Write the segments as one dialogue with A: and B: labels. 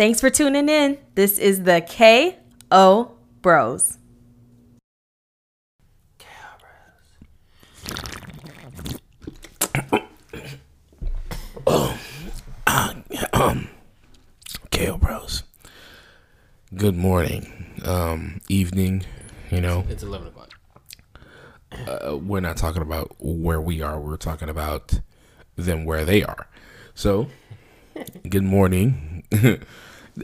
A: Thanks for tuning in. This is the KO Bros.
B: KO Bros. Good morning, um, evening. You know,
C: It's eleven o'clock.
B: uh, we're not talking about where we are. We're talking about them where they are. So, good morning.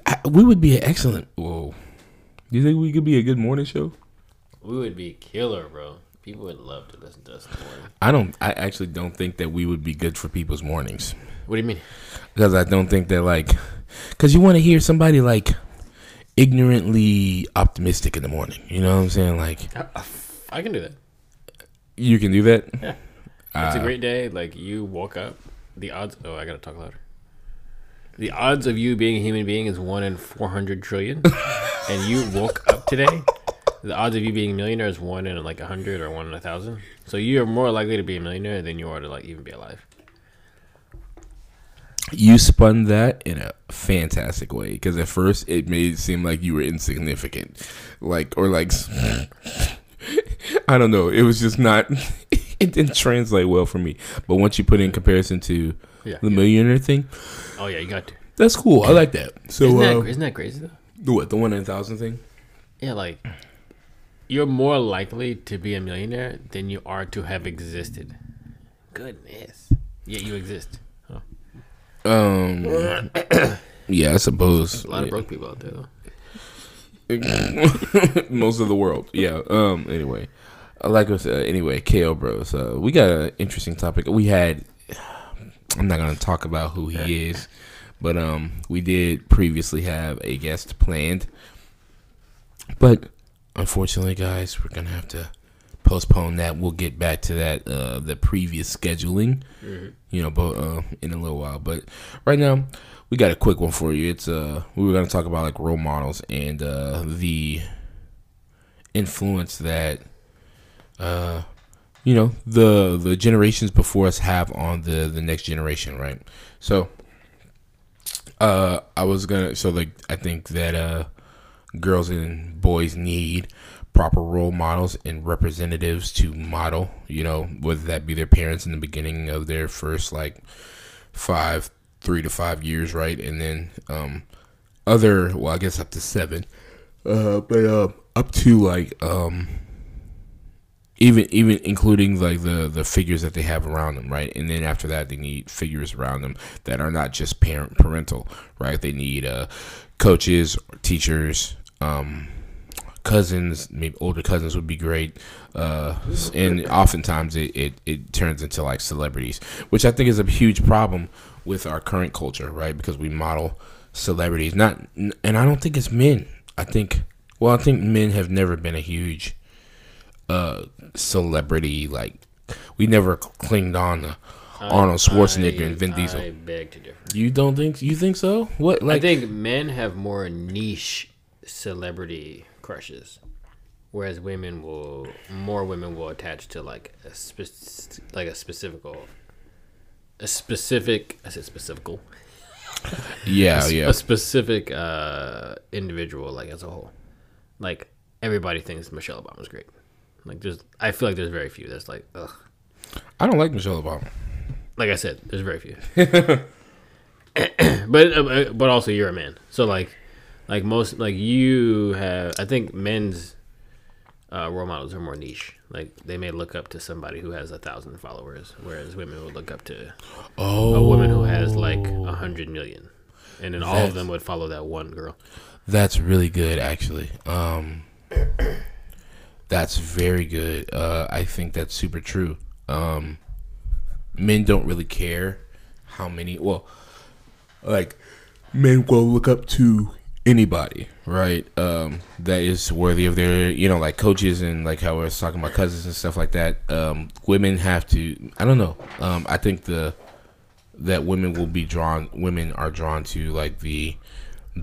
B: I- we would be an excellent. Whoa. Do you think we could be a good morning show?
C: We would be killer, bro. People would love to listen to us in the morning.
B: I don't. I actually don't think that we would be good for people's mornings
C: What do you mean?
B: because I don't think that like because you want to hear somebody like ignorantly optimistic in the morning. You know what I'm saying? Like
C: I can do that.
B: you can do that.
C: It's a uh, great day. Like you woke up. The odds. Oh, I gotta talk louder. The odds of you being a human being is one in four hundred trillion, and you woke up today. The odds of you being a millionaire is one in like a hundred or one in a thousand. So you are more likely to be a millionaire than you are to like even be alive.
B: You spun that in a fantastic way because at first it made it seem like you were insignificant, like or like I don't know. It was just not. It didn't translate well for me. But once you put it in comparison to
C: Yeah.
B: the millionaire thing,
C: Oh yeah, you got to.
B: that's cool. I like that. So
C: Isn't that,
B: uh,
C: isn't that crazy though?
B: the what the one in a thousand thing?
C: Yeah, like you're more likely to be a millionaire than you are to have existed. Goodness. Yeah, you exist. Huh.
B: Um, yeah, I suppose.
C: A lot of broke people out there though.
B: most of the world. Yeah. Um. Anyway, like I said, anyway, KO Bros. Uh, we got an interesting topic. We had. I'm not gonna talk about who he is, but um, we did previously have a guest planned, but unfortunately, guys, we're gonna have to postpone that. We'll get back to that uh the previous scheduling, you know, but uh, in a little while. But right now, we got a quick one for you. It's uh we were gonna talk about like role models and uh the influence that uh you know the the generations before us have on the the next generation, right? So uh I was gonna so like I think that uh girls and boys need proper role models and representatives to model, you know, whether that be their parents in the beginning of their first like five, three to five years, right? And then um other well I guess up to seven. Uh but uh up to like um even even including like the the figures that they have around them, right? And then after that, they need figures around them that are not just parent parental, right? They need uh, coaches, teachers, um, cousins, maybe older cousins would be great. Uh, and oftentimes it, it, it turns into like celebrities, which I think is a huge problem with our current culture, right? Because we model celebrities, not, and I don't think it's men. I think, well, I think men have never been a huge uh celebrity like we never clinged on to Arnold Schwarzenegger and Vin Diesel.
C: I beg to differ.
B: You don't think you think so? What like
C: I think men have more niche celebrity crushes, whereas women will more women will attach to like a spec- like a specific a specific I said specifical
B: yeah, Oh, yeah.
C: a specific uh, individual like as a whole. Like everybody thinks Michelle Obama's great. Like there's I feel like there's very few that's like ugh.
B: I don't like Michelle Obama.
C: Like I said, there's very few. but uh, but also you're a man, so like like most like you have. I think men's uh, role models are more niche. Like they may look up to somebody who has a thousand followers, whereas women would look up to
B: Oh,
C: a woman who has like a hundred million, and then all of them would follow that one girl.
B: that's really good actually. Um that's very good. Uh I think that's super true. Um men don't really care how many well like men will look up to anybody, right? Um, that is worthy of their, you know, like coaches and like how I was talking about cousins and stuff like that. Um, women have to. I don't know. Um, I think the that women will be drawn. Women are drawn to like the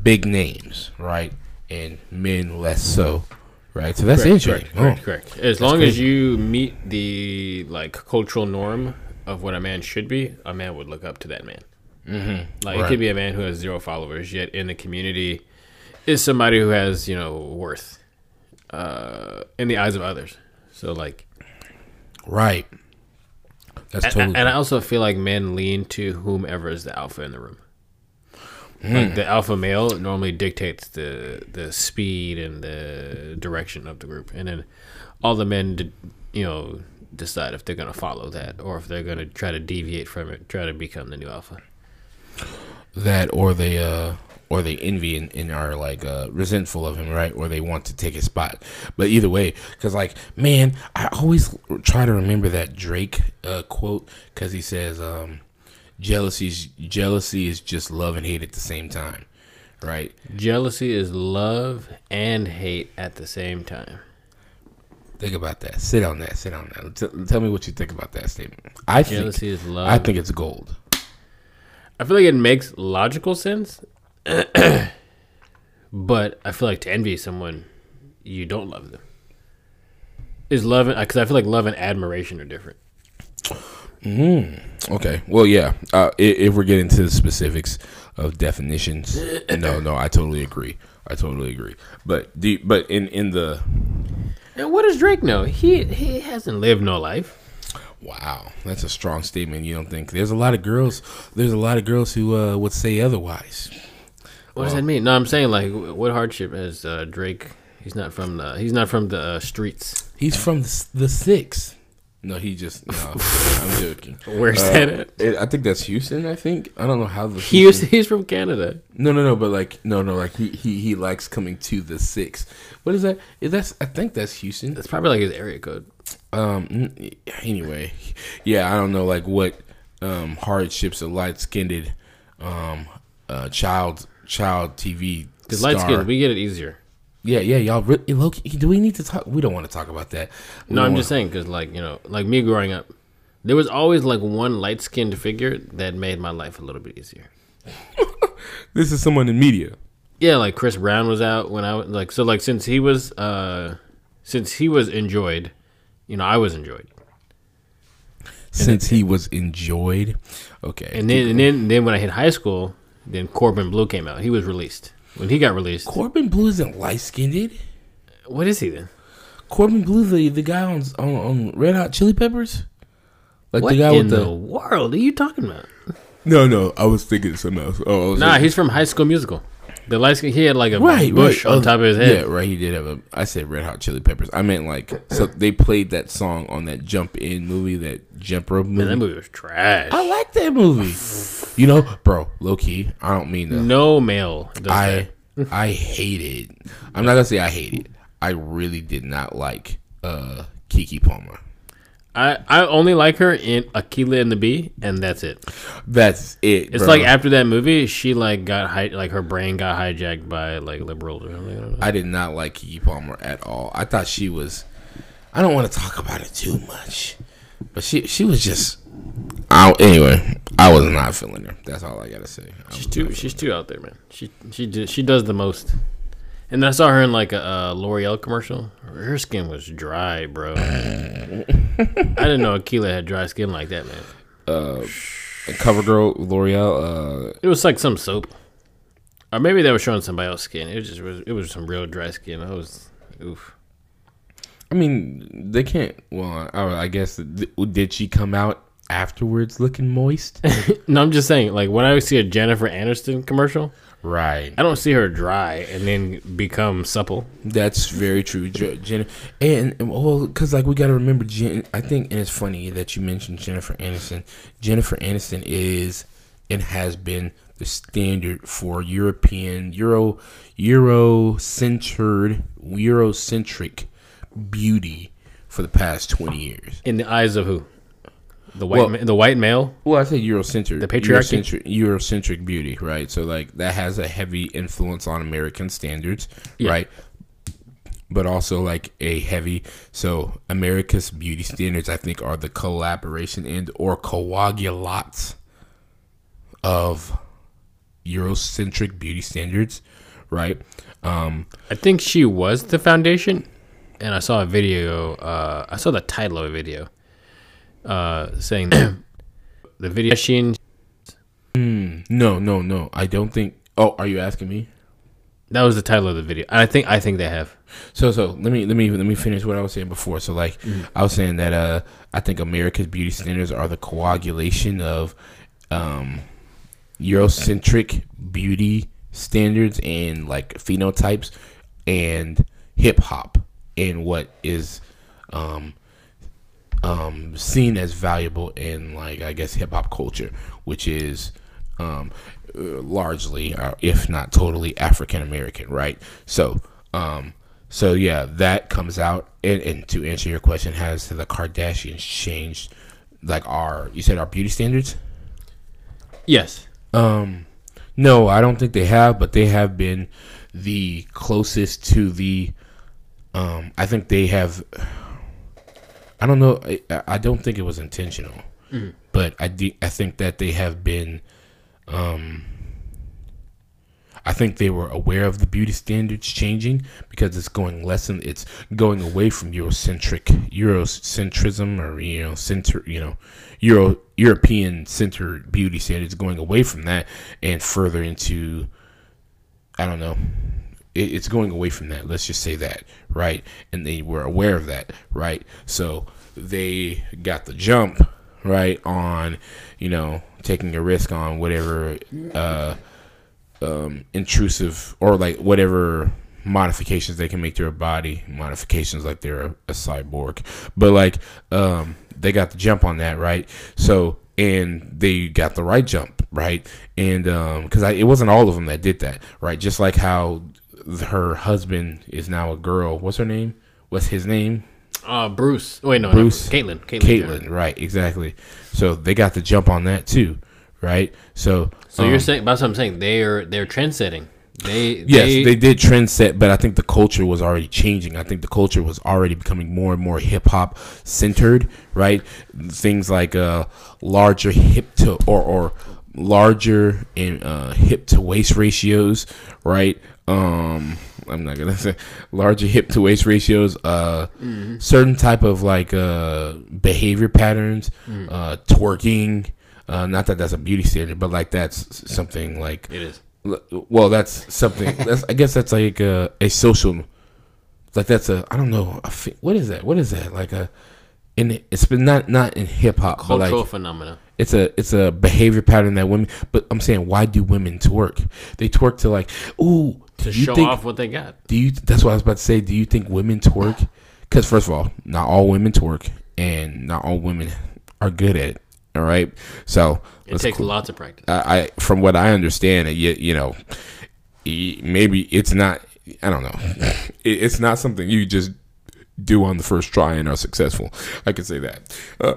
B: big names, right? And men less so, right? So that's interesting.
C: Correct, correct,
B: Oh.
C: correct. As long as you meet the like cultural norm of what a man should be, a man would look up to that man. Mm-hmm. Like it could be a man who has zero followers, yet in the community is somebody who has you know worth uh, in the eyes of others. So like,
B: Right. That's
C: and,
B: totally.
C: and I also feel like men lean to whomever is the alpha in the room.
B: Hmm.
C: Like the alpha male normally dictates the the speed and the direction of the group, and then all the men, you know, decide if they're gonna follow that or if they're gonna try to deviate from it, try to become the new alpha.
B: that or they uh or they envy and, and are like uh resentful of him right or they want to take his spot but either way because like man i always try to remember that drake uh quote because he says um jealousy's jealousy is just love and hate at the same time right
C: Jealousy is love and hate at the same time.
B: think about that sit on that sit on that T- tell me what you think about that statement i
C: Jealousy
B: think
C: is love.
B: i think it's gold
C: I feel like it makes logical sense, but I feel like to envy someone, you don't love them. Is love because I feel like love and admiration are different.
B: Okay. Well, yeah. Uh, if, if we're getting to the specifics of definitions, no, no, I totally agree. I totally agree. But the but in in the
C: And what does Drake know? He he hasn't lived no life.
B: wow, that's a strong statement. You don't think there's a lot of girls? There's a lot of girls who uh, would say otherwise.
C: What does that mean? No, I'm saying like, what hardship has uh, Drake? He's not from the he's not from the uh, streets.
B: He's from the, the six. No, he just no. I'm joking.
C: Where's
B: Uh,
C: that at?
B: it- I think that's Houston. I think I don't know how the
C: He was, he's from Canada.
B: No, no, no. But like, no, no. Like he he he likes coming to the six. What is that? Is that's I think that's Houston.
C: That's probably like his area code.
B: Um. Anyway, yeah, I don't know like what um hardships a light skinned um uh child child TV
C: Because light skin, we get it easier.
B: Yeah, yeah, y'all. Re- low do we need to talk? We don't want to talk about that. We
C: No, I'm
B: wanna-
C: just saying because, like, you know, like me growing up, there was always like one light skinned figure that made my life a little bit easier.
B: This is someone in media.
C: Yeah, like Chris Brown was out when I was like, so like since he was, uh since he was enjoyed, you know, I was enjoyed,
B: Since he was enjoyed, okay,
C: and then and then then when I hit high school, then Corbin Bleu came out. He was released. When he got released,
B: Corbin Bleu isn't light skinned. Dude.
C: What is he then?
B: Corbin Bleu, the the guy on on, on Red Hot Chili Peppers, like
C: What
B: the guy
C: in
B: with
C: the,
B: the.
C: world are you talking about?
B: No, no, I was thinking something else. Oh,
C: Nah,
B: thinking-
C: he's from High School Musical. The light skin, he had like a
B: right,
C: bush
B: right.
C: on
B: Oh,
C: top of his head.
B: Yeah, right. He did have a. I said Red Hot Chili Peppers. I meant like so they played that song on that Jump In movie, that Jump Rope movie.
C: Man, that movie was trash.
B: I like that movie. You know, bro, low key. I don't mean to.
C: No male. Does
B: I
C: that.
B: I hated. I'm not gonna say I hated. I really did not like uh Keke Palmer.
C: I I only like her in Akeelah and the Bee, and that's it.
B: That's it.
C: It's
B: bro.
C: like after that movie, she like got hi- like her brain got hijacked by like liberals or something. I.
B: I did not like Keke Palmer at all. I thought she was. I don't want to talk about it too much, but she she was just. I, anyway, I was not feeling her. That's all I gotta say. I
C: She's too she's too out there, man. She she did, she does the most. And then I saw her in like a uh, L'Oreal commercial. Her skin was dry, bro. I didn't know Akeelah had dry skin like that, man.
B: feeling- CoverGirl L'Oreal. Uh,
C: It was like some soap, or maybe they were showing somebody else's skin. It was just was. It was some real dry skin. I was, oof.
B: I mean, they can't. Well, I, I guess th- did she come out afterwards looking moist?
C: No, I'm just saying. Like when I see a Jennifer Aniston commercial,
B: right.
C: I don't see her dry and then become supple.
B: That's very true, Je- Jen. And and, well, because like we got to remember, Jen. I think, and it's funny that you mentioned Jennifer Aniston. Jennifer Aniston is and has been the standard for European Euro Euro-centered Eurocentric beauty for the past twenty years.
C: In the eyes of who? The white,
B: Well-
C: ma- the white male.
B: Well, I say Eurocentric,
C: The patriarchy?
B: Eurocentric, Eurocentric beauty, right? So like that has a heavy influence on American standards,
C: Yeah.
B: right? But also like a heavy so America's beauty standards, I think, are the collaboration and or coagulates of Eurocentric beauty standards, right? Um,
C: I think she was the foundation, and I saw a video. Uh, I saw the title of a video uh, saying that the video machine.
B: Hmm. No, no, no. I don't think. Oh, are you asking me?
C: That was the title of the video. I think I think they have.
B: So so let me let me let me finish what I was saying before. So like I was saying that uh I think America's beauty standards are the coagulation of um Eurocentric beauty standards and like phenotypes and hip hop and what is um um seen as valuable in like I guess hip hop culture, which is um largely uh, if not totally African American, right? So um so yeah, that comes out and, and to answer your question, has the Kardashians changed like our you said our beauty standards?
C: Yes.
B: Um, no, I don't think they have, but they have been the closest to the. Um, I think they have. I don't know. I, I don't think it was intentional, but I de- I think that they have been. Um, I think they were aware of the beauty standards changing because it's going less and it's going away from Eurocentric Eurocentrism or you know center you know Euro European centered beauty standards going away from that and further into I don't know it, it's going away from that let's just say that right and they were aware of that right so they got the jump right on you know taking a risk on whatever uh um, intrusive or like whatever modifications they can make to their body modifications like they're a, a cyborg. But like um, they got the jump on that right? So and they got the right jump right? And um because it wasn't all of them that did that right? Just like how her husband is now a girl. What's her name? What's his name
C: Uh, Bruce. Wait, no,
B: Bruce.
C: No, Caitlyn. Caitlyn.
B: Caitlyn,
C: Jenner.
B: right exactly so they got the jump on that too right so
C: So
B: um,
C: you're saying that's what I'm saying. They are they're trend setting. They
B: Yes,
C: they,
B: they, did trend set, but I think the culture was already changing. I think the culture was already becoming more and more hip hop centered, right? Things like uh, larger hip to or or larger in uh, hip to waist ratios, right? Um, I'm not gonna say larger hip to waist ratios. Uh, certain type of like uh behavior patterns, uh, twerking. Uh, not that that's a beauty standard, but like that's something like
C: it is.
B: Well that's something that's i guess that's like a, a social like that's a i don't know a, what is that what is that like a in it's been not not in hip-hop but
C: Cultural
B: like
C: phenomena.
B: it's a it's a behavior pattern that women but i'm saying why do women twerk they twerk to like ooh
C: To
B: you
C: show
B: think
C: off what they got.
B: do you that's what i was about to say do you think women twerk because first of all not all women twerk and not all women are good at it all right so
C: It takes
B: cl-
C: lots of practice.
B: I, I from what I understand, you, you know, maybe it's not. I don't know. It, it's not something you just do on the first try and are successful. I can say that. Uh,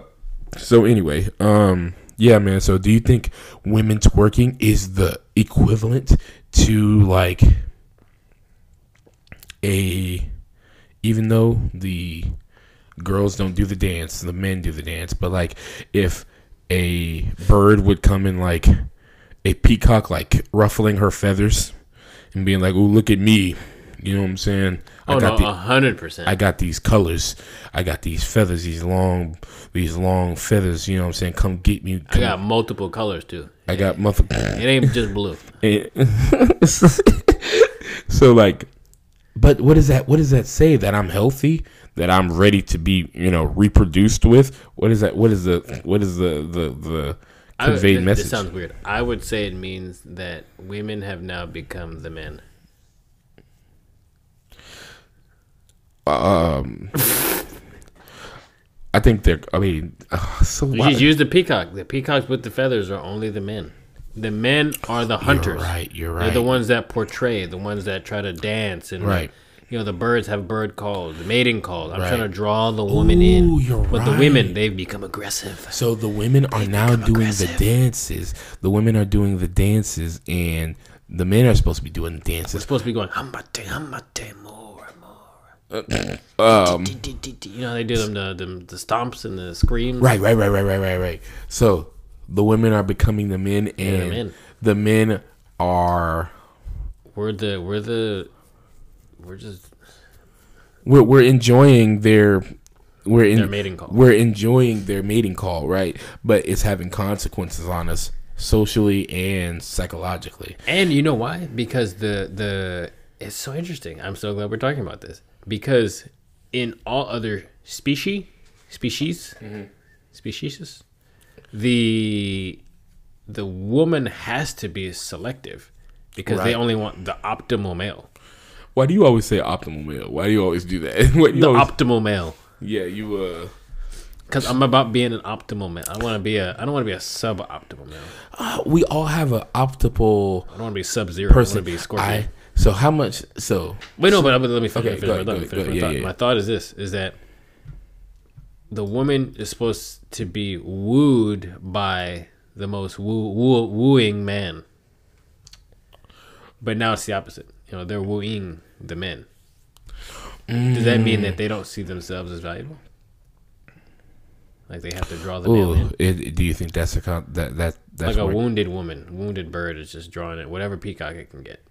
B: so anyway, um, yeah, man. So do you think women twerking is the equivalent to like a, even though the girls don't do the dance, the men do the dance, but like if a bird would come in like a peacock like ruffling her feathers and being like, "Oh, look at me." You know what I'm saying?
C: Oh
B: I got
C: no, a hundred percent.
B: I got these colors. I got these feathers, these long these long feathers, you know what I'm saying? Come get me.
C: I got multiple colors too.
B: I got mother
C: It ain't just blue.
B: so like but what does that what does that say that i'm healthy that i'm ready to be you know reproduced with what is that what is the what is the the the conveyed message
C: This sounds weird. I would say it means that women have now become the men.
B: um i think they're i mean uh, so
C: You
B: why-
C: just use the peacock. The peacocks with the feathers are only the men. The men are the hunters.
B: You're right, you're right.
C: They're the ones that portray, the ones that try to dance and
B: Right.
C: You know, the birds have bird calls, the mating calls. I'm
B: Right.
C: trying to draw the woman
B: Ooh,
C: in.
B: you're
C: but the women, they've become aggressive.
B: so the women are now doing
C: aggressive.
B: the dances the women are doing the dances and the men are supposed to be doing the dances.
C: We're supposed to be going hambate, hambate, more, more.
B: um
C: You know they do them the, the the stomps and the screams.
B: Right, right, right, right, right, right, right. So the women are becoming the men, and
C: men.
B: the men are
C: We're the we're the we're just
B: we're we're enjoying their we're in
C: Their mating call.
B: We're enjoying their mating call, right? But it's having consequences on us socially and psychologically.
C: And you know why? Because the the it's so interesting. I'm so glad we're talking about this because in all other species, species, mm-hmm. species, the the woman has to be selective because they only want the optimal male.
B: Why do you always say optimal male? Why do you always do that? Why do
C: The
B: always-
C: optimal male.
B: yeah, you uh
C: Because I'm about being an optimal male. I want to be a. I don't want to be a sub-optimal male.
B: uh, we all have an optimal
C: I don't want to be sub-zero. I want
B: person.
C: to be Scorpion.
B: I so how much so
C: Wait, no, but, but let me finish.
B: Okay,
C: me
B: go go
C: thought.
B: ahead,
C: finish
B: go
C: my
B: Yeah, yeah.
C: My thought is this: is that the woman is supposed to be wooed by the most woo, woo, wooing man, but now it's the opposite. You know, they're wooing the men. Does that mean
B: Mm.
C: that they don't see themselves as valuable? Like they have to draw the
B: Ooh,
C: in?
B: it, do you think that's a con- that that that's
C: Like a wounded woman, wounded bird is just drawing it, whatever peacock it can get.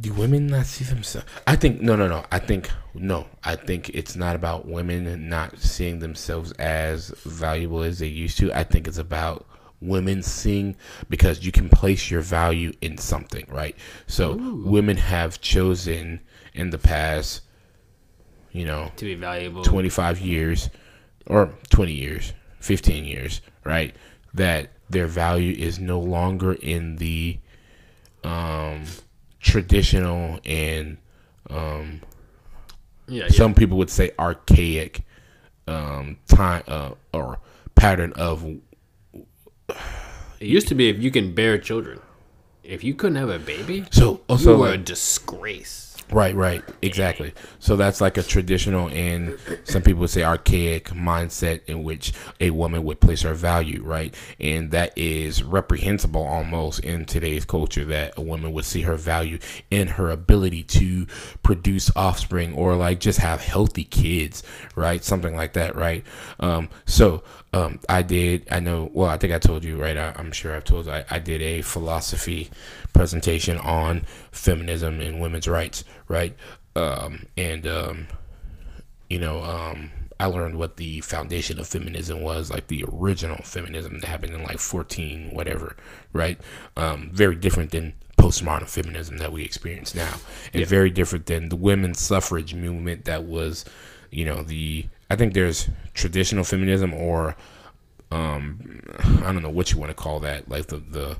B: Do women not see themselves? I think no, no, no. I think no. I think it's not about women not seeing themselves as valuable as they used to. I think it's about women seeing because you can place your value in something, right? So women have chosen in the past, you know,
C: To be valuable,
B: 25 years or 20 years, 15 years, right? That their value is no longer in the um, traditional and um,
C: yeah, yeah.
B: some people would say archaic um, time uh, or pattern of
C: It used to be if you can bear children. If you couldn't have a baby,
B: so also
C: you were a disgrace.
B: Right, right, exactly. So that's like a traditional and some people would say archaic mindset in which a woman would place her value, right? And that is reprehensible almost in today's culture that a woman would see her value in her ability to produce offspring or like just have healthy kids, right? Something like that, right? Um, so um, I did, I know, well, I think I told you, right? I, I'm sure I've told you, I, I did a philosophy presentation on feminism and women's rights, right? Um, and, um, you know, um, I learned what the foundation of feminism was, like the original feminism that happened in like 14, whatever, right? Um, very different than postmodern feminism that we experience now, and very different than the women's suffrage movement that was, you know, the I think there's traditional feminism or um, I don't know what you want to call that, like the the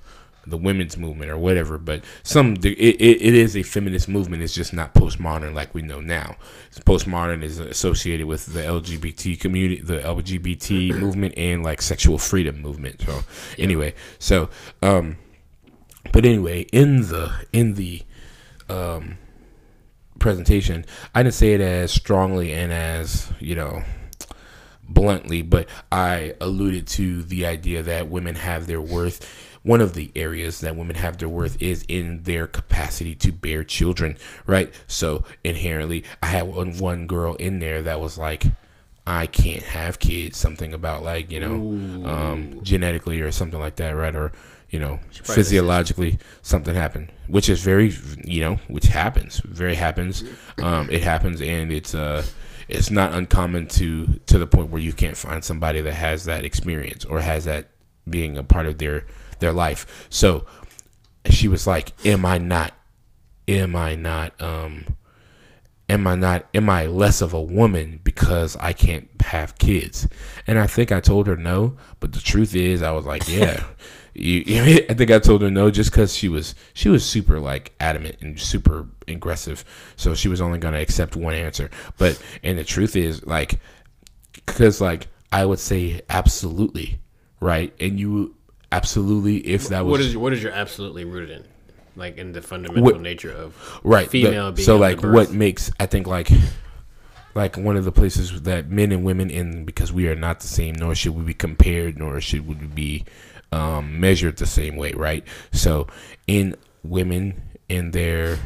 B: the women's movement or whatever. But some it, it, it is a feminist movement. It's just not postmodern like we know now. Postmodern is associated with the LGBT community, the LGBT movement, and like sexual freedom movement. So anyway, so um, but anyway, in the in the um presentation, I didn't say it as strongly and as you know bluntly, but I alluded to the idea that women have their worth. One of the areas that women have their worth is in their capacity to bear children, right? So inherently, I had one, one girl in there that was like, I can't have kids, something about like, you know, um, genetically or something like that, right? Or, you know, physiologically something happened, which is very, you know, which happens, very happens. Um, it happens and it's, uh, it's not uncommon to to the point where you can't find somebody that has that experience or has that being a part of their their life. So she was like, "Am I not? Am I not? Um, am I not? Am I less of a woman because I can't have kids?" And I think I told her no, but the truth is, I was like, "Yeah." You, I think I told her no just because she was she was super like adamant and super aggressive, so she was only gonna accept one answer. But and the truth is like, because like I would say absolutely right, and you absolutely if that was
C: What is what is your absolutely rooted in? Like in the fundamental
B: What-
C: nature of
B: right the-
C: female being
B: so like
C: the
B: what makes i think like like one of the places that men and women in because we are not the same nor should we be compared nor should we be um, measured the same way right so in women in their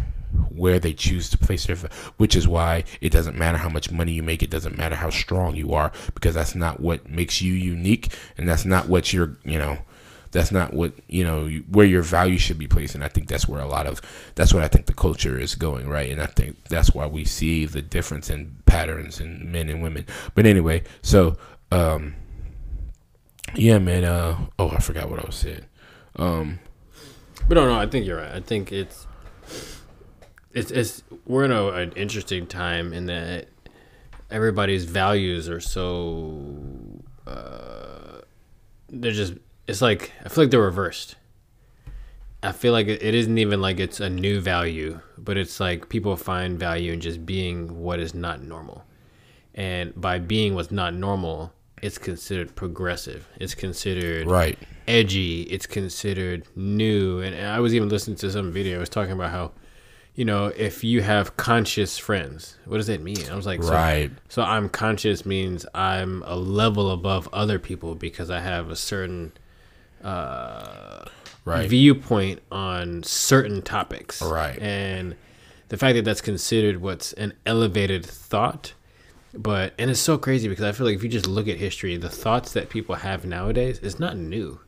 B: where they choose to place their which is why it doesn't matter how much money you make it doesn't matter how strong you are because that's not what makes you unique and that's not what you're you know that's not what you know where your value should be placed and i think that's where a lot of that's what i think the culture is going right and i think that's why we see the difference in patterns in men and women but anyway so um yeah, man. Uh, oh, I forgot what I was saying. Um,
C: But no, no, I think you're right. I think it's it's it's we're in a, an interesting time in that everybody's values are so uh, they're just it's like I feel like they're reversed. I feel like it, isn't even like it's a new value, but it's like people find value in just being what is not normal. And by being what's not normal, it's considered progressive. It's considered
B: right.
C: edgy. It's considered new. And I was even listening to some video. I was talking about how, you know, if you have conscious friends, what does that mean? I was like, so,
B: Right.
C: So I'm conscious means I'm a level above other people because I have a certain uh,
B: Right.
C: viewpoint on certain topics.
B: Right.
C: And the fact that that's considered what's an elevated thought. But and it's so crazy because I feel like if you just look at history, the thoughts that people have nowadays is not new.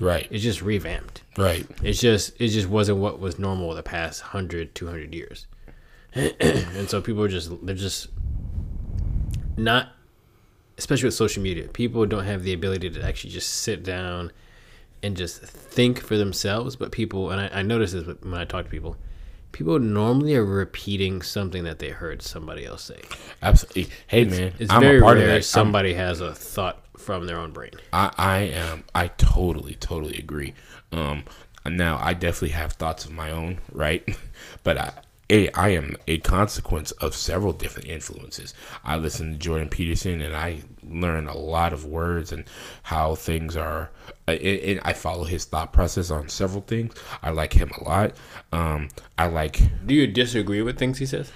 B: Right.
C: It's just revamped.
B: Right.
C: It's just it just wasn't what was normal the past 100, 200 years. and so people are just they're just not especially with social media. People don't have the ability to actually just sit down and just think for themselves, but people and I, I notice this when I talk to people. People normally are repeating something that they heard somebody else say.
B: Absolutely. Hey, man.
C: It's
B: I'm
C: very
B: a part
C: rare
B: of that. I'm-
C: somebody has a thought from their own brain.
B: I, I am. I totally, totally agree. Um, now I definitely have thoughts of my own, right? But I, a, I am a consequence of several different influences. I listen to Jordan Peterson, and I learn a lot of words and how things are. And I follow his thought process on several things. I like him a lot. Um, I like
C: Do you disagree with things he says?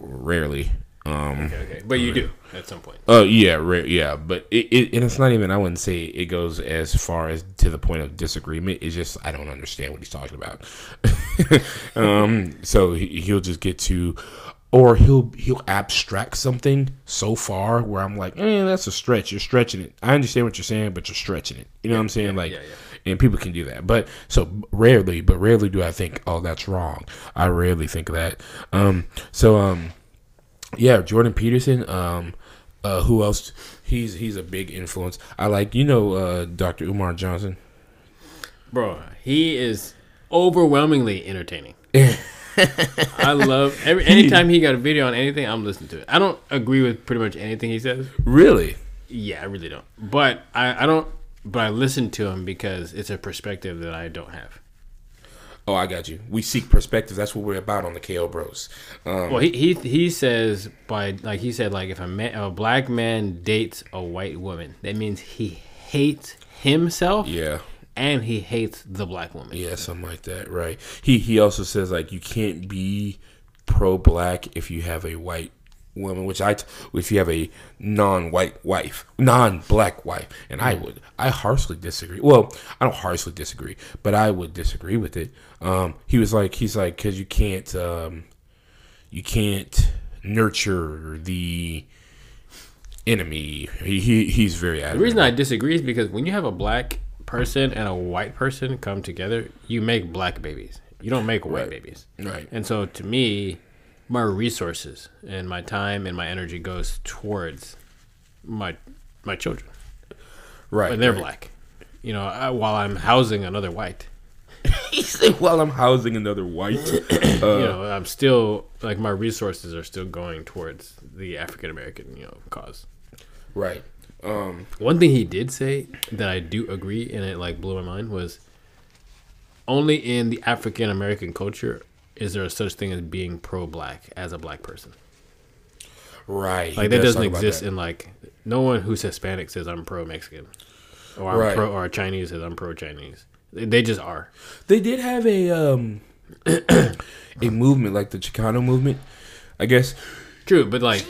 B: rarely. Um,
C: Okay, okay. But you do at some point.
B: Oh yeah, ra- yeah, but it, it and it's not even. I wouldn't say it goes as far as to the point of disagreement. It's just I don't understand what he's talking about. um, so he, he'll just get to, or he'll he'll abstract something so far where I'm like, eh, that's a stretch. You're stretching it. I understand what you're saying, but you're stretching it. You know what I'm saying? like,
C: yeah,
B: and people can do that. But so rarely, but rarely do I think, oh, that's wrong. I rarely think of that. Um, so um yeah, Jordan Peterson. Um, uh, who else? He's he's a big influence. I like you know uh, Dr. Umar Johnson.
C: Bro, he is overwhelmingly entertaining. I love every anytime he got a video on anything, I'm listening to it. I don't agree with pretty much anything he says.
B: Really?
C: Yeah, I really don't. But I, I don't but I listen to him because it's a perspective that I don't have.
B: Oh, I got you. We seek perspectives. That's what we're about on the KO Bros. Um,
C: Well, he he, he says by like he said like if a man a black man dates a white woman, that means he hates himself
B: yeah,
C: and he hates the black woman.
B: yeah, something like that. Right. He he also says like you can't be pro black if you have a white woman, which I t- if you have a non-white wife, non-black wife, and I would I harshly disagree. Well, I don't harshly disagree, but I would disagree with it. Um, he was like he's like because you can't um, you can't nurture the enemy. He, he he's very
C: The reason I disagree is because when you have a black person and a white person come together, you make black babies. You don't make white
B: Right.
C: babies.
B: right.
C: And so to me, my resources and my time and my energy goes towards my my children.
B: Right.
C: But they're
B: right.
C: black. You know, I, while I'm housing another white,
B: He said, "While I'm housing another white."
C: you know, I'm still like my resources are still going towards the African American, you know, cause.
B: right. Um.
C: One thing he did say that I do agree and it like blew my mind was only in the African American culture is there a such thing as being pro black as a black person.
B: Right.
C: Like that
B: does
C: doesn't exist
B: that.
C: in like no one who's Hispanic says I'm pro Mexican. Or I'm
B: Right.
C: pro or Chinese says I'm pro Chinese. They, they just are.
B: They did have a um a movement like the Chicano movement, I guess.
C: True, but like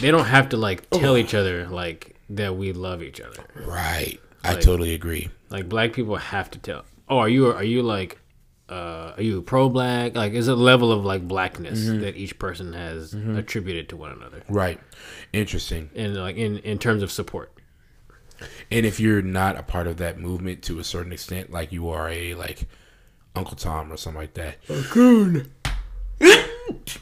C: they don't have to like tell each other like that we love each other.
B: Right. I totally agree.
C: Like black people have to tell. Oh, are you are you like uh are you pro black? Like is a level of like blackness
B: Mm-hmm.
C: that each person has attributed to one another.
B: Right. Interesting.
C: And like in in terms of support.
B: And if you're not a part of that movement to a certain extent, like you are a like Uncle Tom or something like that,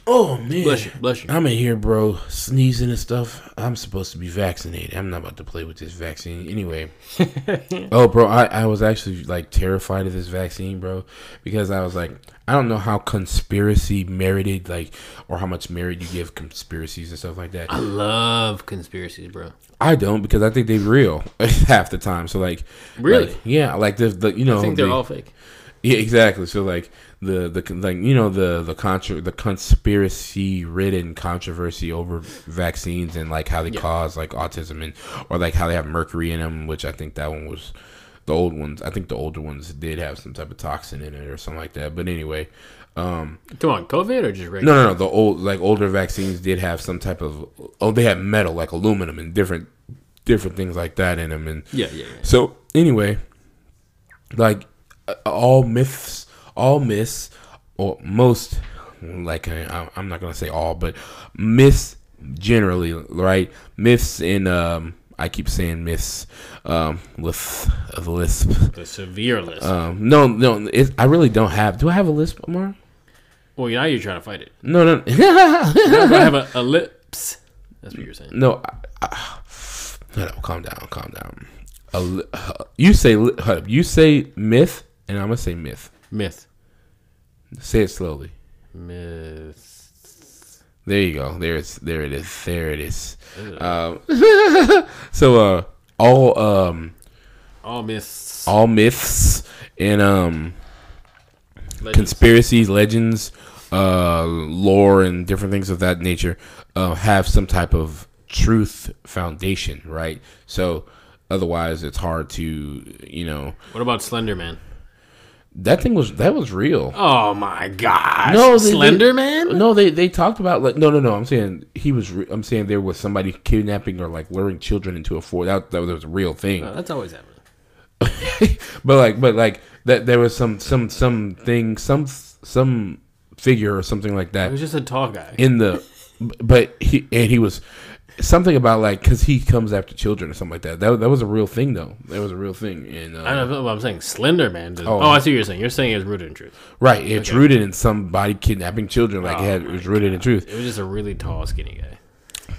B: Oh man,
C: Bless you, bless you.
B: I'm in here, bro, sneezing and stuff. I'm supposed to be vaccinated. I'm not about to play with this vaccine anyway. oh, bro, I, I was actually like terrified of this vaccine, bro, because I was like, I don't know how conspiracy merited, like, or how much merit you give conspiracies and stuff like that.
C: I love conspiracies, bro.
B: I don't because I think they're real half the time. So like,
C: Really?
B: like, yeah, like the, the you know,
C: I think they're
B: they-
C: all fake.
B: yeah, exactly. So like the the like you know the the contra- the conspiracy ridden controversy over vaccines and like how they
C: Yeah.
B: cause like autism and or like how they have mercury in them, which I think that one was the old ones. I think the older ones did have some type of toxin in it or something like that. But anyway, um,
C: Come on, COVID or just
B: no,
C: regular?
B: no, no. The old like older vaccines did have some type of oh they had metal like aluminum and different different things like that in them and
C: Yeah, yeah, yeah.
B: so anyway, like all myths, all myths, or most, like I, I'm not gonna say all, but myths generally, right? Myths in um, I keep saying myths, um, with the lisp.
C: The severe list.
B: Um, no, no, it, I really don't have. Do I have a lisp, Omar?
C: well, now you're trying to fight it.
B: No, no,
C: Now I have a, a lips. That's what you're saying.
B: no. I, I, no, no, calm down, calm down. A, uh, you say you say myth, and I'm gonna say myth.
C: Myth.
B: Say it slowly.
C: Myth.
B: There you go. There's there it is. There it is. Um, so uh, all um
C: All myths.
B: all myths and um
C: legends.
B: conspiracies, legends, uh, lore, and different things of that nature uh, have some type of truth foundation, right? So otherwise, it's hard to you know
C: What about Slender Man?
B: That thing was that was real.
C: Oh my gosh.
B: No, they-
C: Slender
B: they-
C: Man?
B: No, they they talked about like no no no. I'm saying he was. Re- I'm saying there was somebody kidnapping or like luring children into a fort. That that was a real thing.
C: Oh, that's always happening.
B: but like but like that there was some some some thing some some figure or something like that.
C: It was just a tall guy.
B: in the. But he and he was something about like because he comes after children or something like that. That that was a real thing though. That was a real thing. And uh,
C: I don't know what I'm saying. Slender Man. Does,
B: Oh.
C: oh. I see what you're saying. You're saying it's rooted in truth.
B: right, it's
C: Okay.
B: rooted in somebody kidnapping children. Like
C: Oh
B: it, had, it was rooted in truth.
C: It was just a really tall, skinny guy.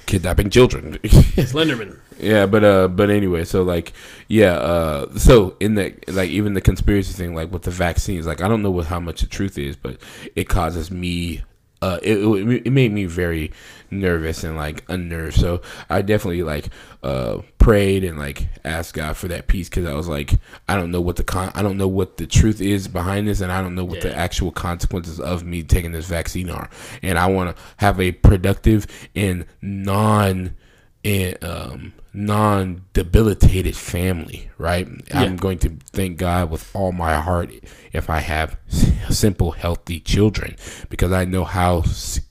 B: Kidnapping children.
C: Slenderman.
B: Yeah, but uh, but anyway, so like, yeah, uh, so in the like even the conspiracy thing, like with the vaccines, like I don't know what how much the truth is, but it causes me, uh, it it, it made me very nervous and like unnerved. So I definitely like uh prayed and like asked God for that peace because I was like, I don't know what the con, I don't know what the truth is behind this, and I don't know what the actual consequences of me taking this vaccine are, and I want to have a productive and non and um, non debilitated family, right? I'm going to thank God with all my heart if I have simple, healthy children because I know how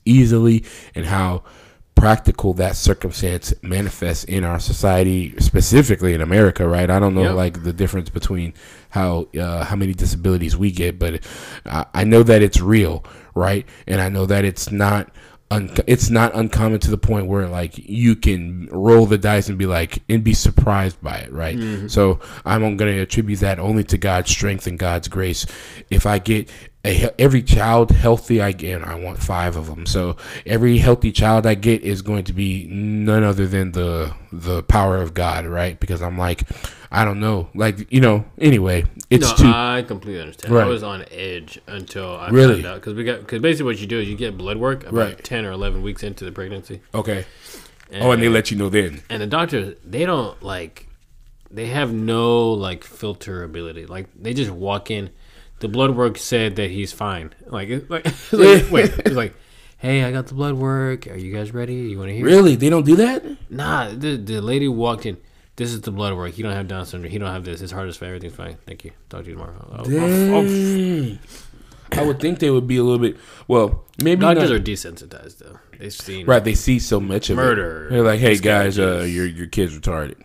B: easily and how practical that circumstance manifests in our society, specifically in America, right? I don't know
C: Yep.
B: like the difference between how uh, how many disabilities we get, but I, I know that it's real, right? And I know that it's not un- it's not uncommon to the point where like you can roll the dice and be like and be surprised by it, right? Mm-hmm. So I'm going to attribute that only to God's strength and God's grace. If I get a, every child healthy I get, I want five of them. So every healthy child I get is going to be none other than the the power of God, right? Because I'm like, I don't know, like you know. Anyway, it's
C: no,
B: too
C: I completely understand.
B: Right.
C: I was on edge until I
B: Really?
C: found out because we got because basically what you do is you get blood work about
B: Right.
C: ten or eleven weeks into the pregnancy.
B: okay. Oh, and they let you know then.
C: and the doctors they don't like they have no like filter ability like they just walk in the blood work said that he's fine like, it, like, it's like wait it's like hey i got the blood work are you guys ready you want to hear it?
B: Really, they don't do that.
C: nah the, the lady walked in this is the blood work he don't have down syndrome he don't have this his heart is fine everything's fine thank you talk to you tomorrow Oh, oh, oh.
B: I would think they would be a little bit. Well, maybe
C: doctors
B: not-
C: are desensitized though they've seen
B: right. They see so much of
C: Murder,
B: It. They're like, "Hey guys, uh, your your kid's retarded.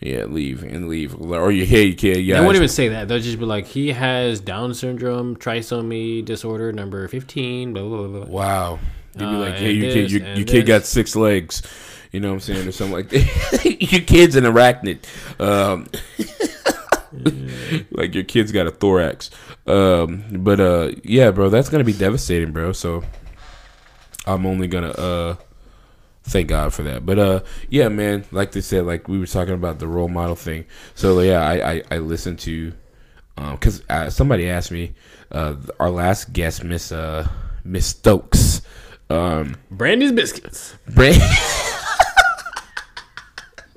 B: Yeah, leave and leave, or you hey kid, yeah."
C: They won't even say that. They'll just be like, he has Down syndrome, trisomy disorder number 15, blah, blah, blah, blah.
B: Wow. You'd be
C: Uh,
B: like, "Hey, your kid, your, your kid got six legs." You know what I'm saying, or something like that. your kid's an arachnid. Um, like your kid's got a thorax. Um, but uh, yeah, bro, that's gonna be devastating, bro. So I'm only gonna uh thank God for that. But uh yeah, man, like they said, like we were talking about the role model thing. So yeah, I I, I listened to because um, uh, somebody asked me uh our last guest, Miss uh Miss Stokes. Um,
C: Brandy's biscuits.
B: Brand-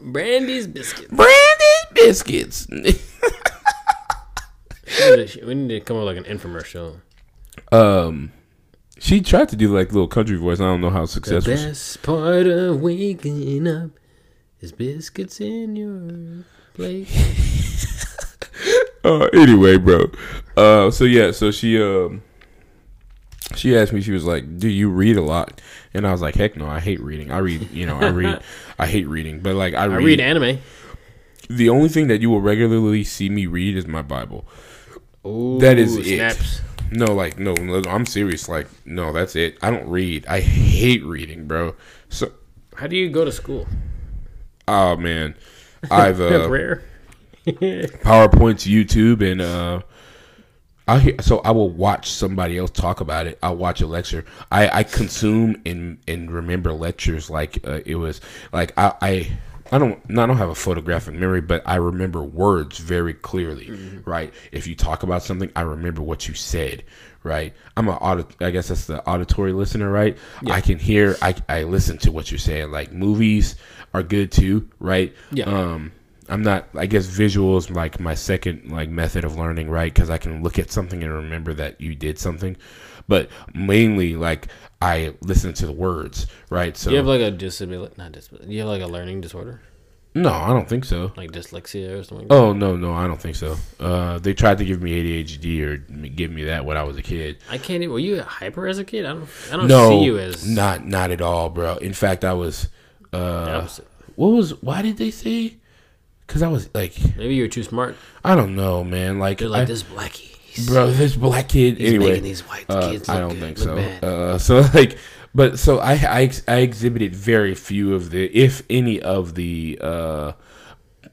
C: Brandy's biscuits.
B: Brandy's biscuits.
C: We need, to, we need to come up with like an infomercial.
B: um, she tried to do like little country voice. I don't know how
C: The
B: successful. she-
C: best part of waking up is biscuits in your plate.
B: uh, anyway, bro. Uh, so yeah, so she um, she asked me. She was like, "Do you read a lot?" And I was like, "Heck no, I hate reading. I read, you know, I read, I hate reading. But like, I
C: I
B: read.
C: read anime.
B: the only thing that you will regularly see me read is my Bible.
C: Ooh,
B: That is it. No, like no, no, I'm serious. Like no, that's it. I don't read. I hate reading, bro. So,
C: How do you go to school?
B: oh man, I've uh,
C: Rare.
B: PowerPoints, YouTube, and uh, I hear, so I will watch somebody else talk about it. I'll watch a lecture. I, I consume and and remember lectures like uh, it was like I. I I don't. I don't have a photographic memory, but I remember words very clearly. Right. If you talk about something, I remember what you said. Right. I'm a audit. I guess that's the auditory listener. Right. I can hear. I I listen to what you're saying. Like movies are good too. Right.
C: Yeah.
B: Um. I'm not. I guess visual is like my second like method of learning, right? Because I can look at something and remember that you did something, but mainly like I listen to the words, right? So
C: you have like a disability, not disability. You have like a learning disorder,
B: no, I don't think so.
C: like dyslexia or something.
B: Oh no, no, I don't think so. Uh, they tried to give me ADHD or give me that when I was a kid.
C: I can't. even Were you hyper as a kid? I don't. I don't
B: No,
C: see you as
B: not not at all, bro. In fact, I was. Uh, what was? Why did they say? Because I was like,
C: Maybe you were too smart.
B: I don't know, man. Like,
C: They're like
B: I-
C: this blackie. He's,
B: bro this black kid
C: he's
B: anyway
C: making these white
B: uh,
C: kids.
B: i don't
C: good,
B: think so uh, so like but so I, I i exhibited very few of the if any of the uh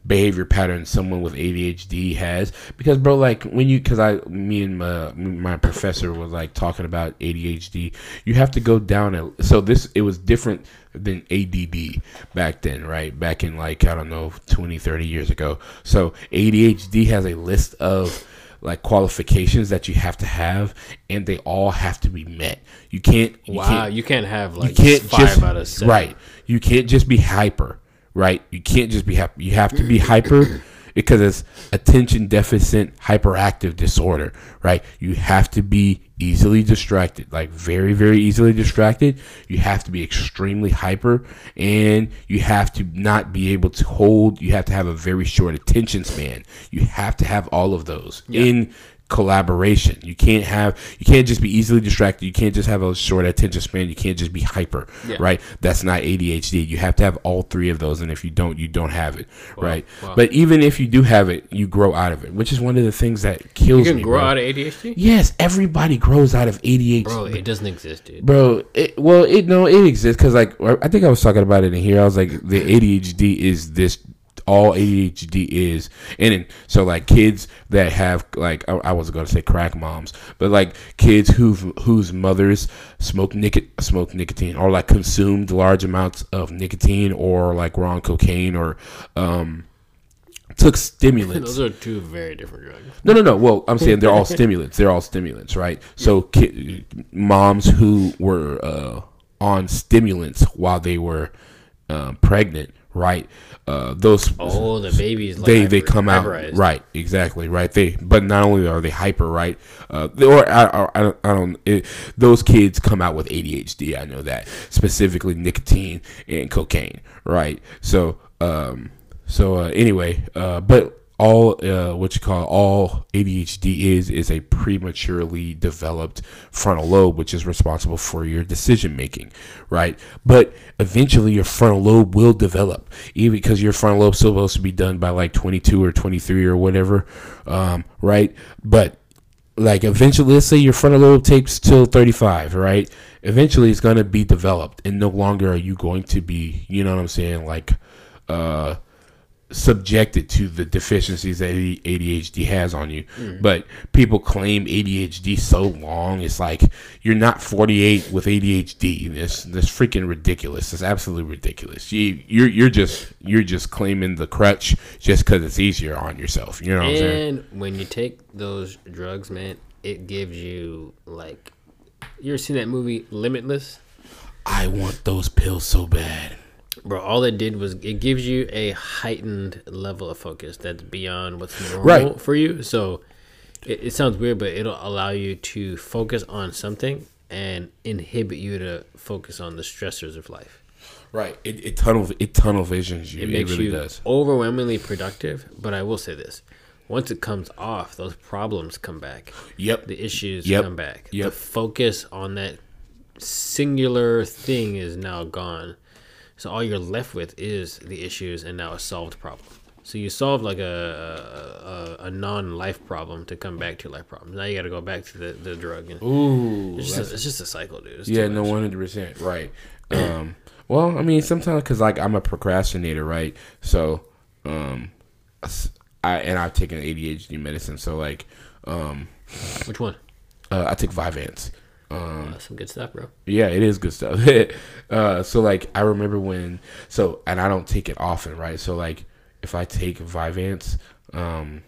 B: behavior patterns someone with ADHD has. Because bro like when you because I me and my my professor was like talking about ADHD you have to go down a, so this it was different than ADD back then right? Back in like I don't know 20 30 years ago. So ADHD has a list of like qualifications that you have to have and they all have to be met. You can't you
C: wow,
B: can't,
C: you can't have like
B: you can't
C: five
B: just
C: out of seven.
B: right. You can't just be hyper, right? You can't just be happy. You have to be hyper because it's attention deficit hyperactive disorder, right? You have to be easily distracted, like very, very easily distracted. You have to be extremely hyper, and you have to not be able to hold. You have to have a very short attention span. You have to have all of those in collaboration. You can't have you can't just be easily distracted. You can't just have a short attention span. You can't just be hyper,
C: Yeah.
B: right? That's not ADHD. You have to have all three of those and if you don't, you don't have it, right?
C: wow.
B: But even if you do have it, you grow out of it, which is one of the things that kills You
C: can
B: me.
C: grow
B: bro.
C: out of ADHD,
B: Yes, everybody grows out of ADHD.
C: bro. It doesn't exist, dude.
B: Bro, it, well, it no, it exists because like I think I was talking about it in here. I was like, the ADHD is this. All ADHD is, and so like kids that have like I, I wasn't gonna say crack moms, but like kids who whose mothers smoke nic- smoke nicotine or like consumed large amounts of nicotine or like were on cocaine or um took stimulants.
C: Those are two very different drugs.
B: No, no, no. Well, I'm saying they're all stimulants. They're all stimulants, right? So, ki- moms who were uh, on stimulants while they were uh, pregnant, right? Uh, those
C: Oh, the babies. Like
B: they they
C: hyper-
B: come out right, exactly, right. They but not only are they hyper, right? Uh, they- or I, I, I don't, I don't it, those kids come out with ADHD. I know that specifically nicotine and cocaine, right? So, um, so uh, anyway, uh, but all uh, what you call all ADHD is is a prematurely developed frontal lobe, which is responsible for your decision making, right? But eventually, your frontal lobe will develop, even because your frontal lobe supposed to be done by like 22 or 23 or whatever, um, right? But like eventually let's say your frontal lobe takes till 35 right eventually it's to be developed and no longer are you going to be you know what i'm saying like uh subjected to the deficiencies that ADHD has on you. Mm. But people claim ADHD so long, it's like you're not 48 with ADHD. This this freaking ridiculous. It's absolutely ridiculous. You you're you're just you're just claiming the crutch just because it's easier on yourself. You know what and I'm saying?
C: And when you take those drugs, man, it gives you like you ever seen that movie Limitless?
B: I want those pills so bad.
C: Bro, all it did was it gives you a heightened level of focus that's beyond what's normal
B: right.
C: for you. So it, it sounds weird, but it'll allow you to focus on something and inhibit you to focus on the stressors of life.
B: Right. It, it tunnel it tunnel visions you. It, makes it really you does.
C: overwhelmingly productive. But I will say this: once it comes off, those problems come back.
B: Yep.
C: The issues
B: yep.
C: come back.
B: Yep.
C: The focus on that singular thing is now gone. So all you're left with is the issues and now a solved problem. So you solve like a a, a non-life problem to come back to life problems. Now you got to go back to the, the drug. And
B: Ooh,
C: it's just, a, it's just a cycle, dude. It's
B: yeah, no, one hundred percent, right. Um, well, I mean, sometimes because like I'm a procrastinator, right? So, um, I and I've taken ADHD medicine, so like, um,
C: which one?
B: Uh, I take Vyvanse. Um,
C: uh, some good stuff, bro.
B: Yeah, it is good stuff. uh, so like, I remember when so, and I don't take it often, right? So like, if I take Vyvanse, um,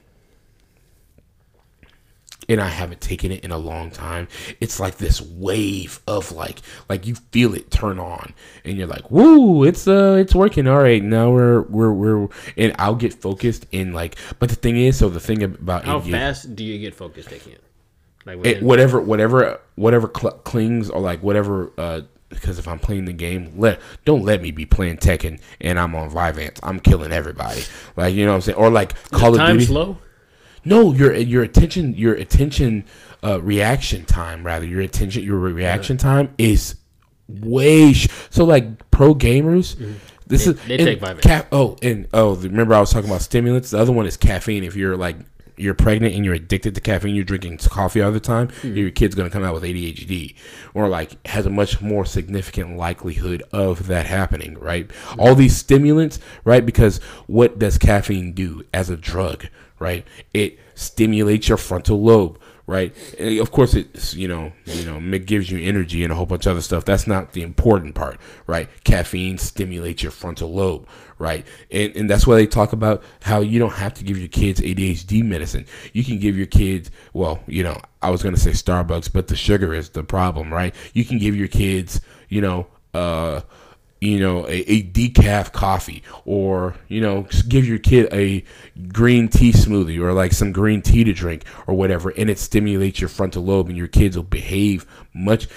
B: and I haven't taken it in a long time, it's like this wave of like like you feel it turn on and you're like, "Woo, it's uh it's working. All right, now we're we're we're and I'll get focused in like but the thing is, so the thing about
C: How fast do you get focused taking it?
B: Like it, whatever, whatever, whatever cl- clings or like whatever. Uh, because if I'm playing the game, let don't let me be playing Tekken and I'm on Vyvanse. I'm killing everybody. Like you know what I'm saying, or like
C: Call of Duty. Slow.
B: No, your your attention, your attention, uh, reaction time rather. Your attention, your reaction yeah. time is way sh- so like pro gamers. Mm-hmm. This
C: they,
B: is
C: they take Vyvanse.
B: Ca- oh, and oh, remember I was talking about stimulants. The other one is caffeine. If you're like you're pregnant and you're addicted to caffeine, you're drinking coffee all the time, mm. your kid's going to come out with ADHD or like has a much more significant likelihood of that happening, right? Mm. All these stimulants, right? Because what does caffeine do as a drug, right? It stimulates your frontal lobe right? And of course, it's you know, you know, it gives you energy and a whole bunch of other stuff. That's not the important part, right? Caffeine stimulates your frontal lobe, right? And and that's why they talk about how you don't have to give your kids ADHD medicine. You can give your kids, well, you know, I was gonna say Starbucks, but the sugar is the problem, right? You can give your kids, you know, uh you know, a, a, decaf coffee or, you know, give your kid a green tea smoothie or like some green tea to drink or whatever. And it stimulates your frontal lobe and your kids will behave much.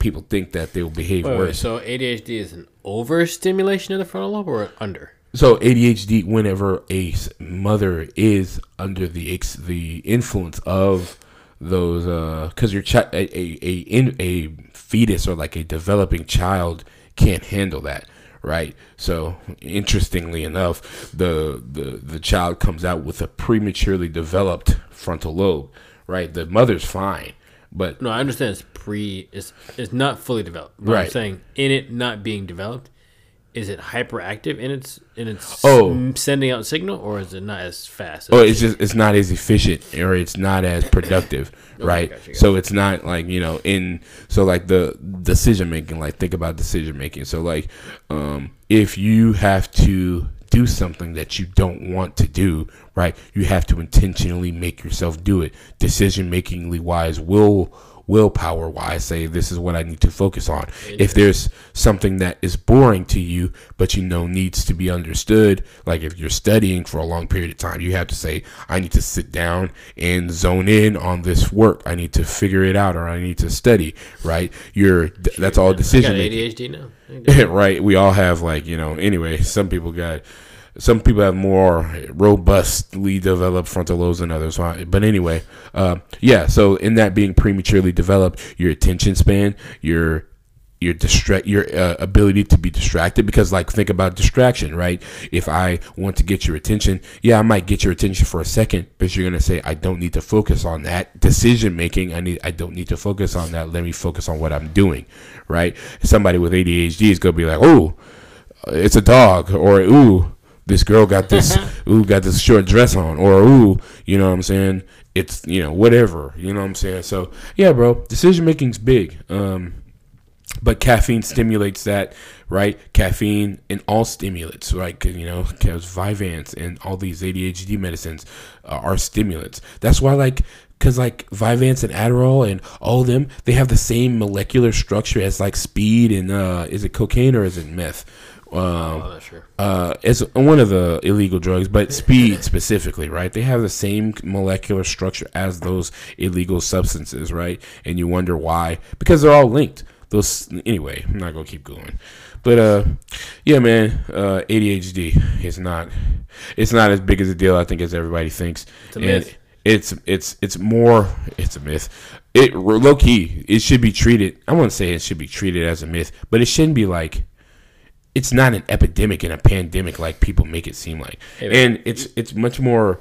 B: People think that they will behave wait, worse. Wait,
C: so ADHD is an overstimulation of the frontal lobe or under?
B: So ADHD, whenever a mother is under the the influence of those, because uh, your child, a, a, a, a fetus or like a developing child can't handle that right? So interestingly enough, the the the child comes out with a prematurely developed frontal lobe, right? The mother's fine, but
C: no, I understand it's pre, it's it's not fully developed. But right. I'm saying in it not being developed, is it hyperactive in its in its oh. sending out signal, or is it not as fast?
B: As oh, it's just it's not as efficient, or it's not as productive, okay, right? Gotcha, gotcha. So it's not like you know in so like the decision making. Like think about decision making. So like um, if you have to do something that you don't want to do, right? You have to intentionally make yourself do it. Decision makingly wise will willpower wise say this is what I need to focus on. If there's something that is boring to you but you know needs to be understood, like if you're studying for a long period of time, you have to say I need to sit down and zone in on this work. I need to figure it out or I need to study, right? You're that's all decision
C: making. ADHD
B: now. right? We all have like, you know, anyway, some people got some people have more robustly developed frontal lobes than others. But anyway, uh, yeah. So in that being prematurely developed, your attention span, your your distract your uh, ability to be distracted because like think about distraction right if i want to get your attention yeah i might get your attention for a second but you're going to say i don't need to focus on that decision making i need i don't need to focus on that let me focus on what i'm doing right somebody with adhd is going to be like oh it's a dog or ooh this girl got this ooh got this short dress on or ooh you know what i'm saying? It's you know whatever you know what i'm saying? So yeah bro decision making's big um but caffeine stimulates that right? Caffeine and all stimulants right? You know because Vyvanse and all these adhd medicines uh, are stimulants. That's why like because like Vyvanse and Adderall and all of them, they have the same molecular structure as like speed and uh, is it cocaine or is it meth? Um,
C: Oh, sure.
B: uh, it's one of the illegal drugs, but speed specifically, right? They have the same molecular structure as those illegal substances, right? And you wonder why because they're all linked. Those anyway. I'm not gonna keep going, but uh, yeah, man. Uh, ADHD is not. It's not as big as a deal I think as everybody thinks.
C: It's
B: And
C: myth.
B: It's it's it's more. It's a myth. It low key. It should be treated. I wouldn't say it should be treated as a myth, but it shouldn't be like it's not an epidemic and a pandemic like people make it seem like.
C: Hey,
B: and it's it's much more.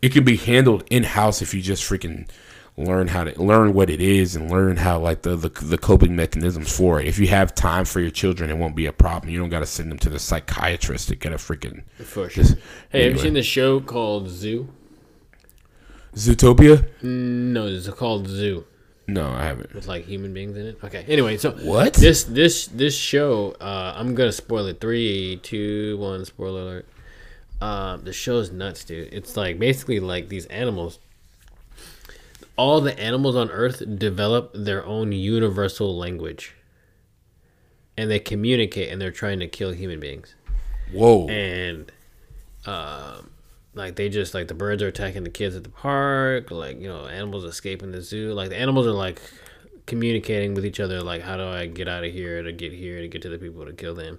B: It can be handled in house if you just freaking learn how to learn what it is and learn how like the, the the coping mechanisms for it. If you have time for your children, it won't be a problem. You don't got to send them to the psychiatrist to get a freaking
C: For sure.
B: Just-
C: hey, have you seen the show called Zoo?
B: Zootopia.
C: No, it's called Zoo
B: No, I haven't.
C: with like human beings in it. Okay. Anyway, so
B: What?
C: this this this show, uh, I'm gonna spoil it. Three, two, one. Spoiler alert. Um, the show's nuts, dude. It's like basically like these animals. All the animals on Earth develop their own universal language, and they communicate, and they're trying to kill human beings.
B: Whoa.
C: and um, like they just like the birds are attacking the kids at the park like you know animals escaping the zoo. Like the animals are like communicating with each other like how do i get out of here to get here to get to the people to kill them?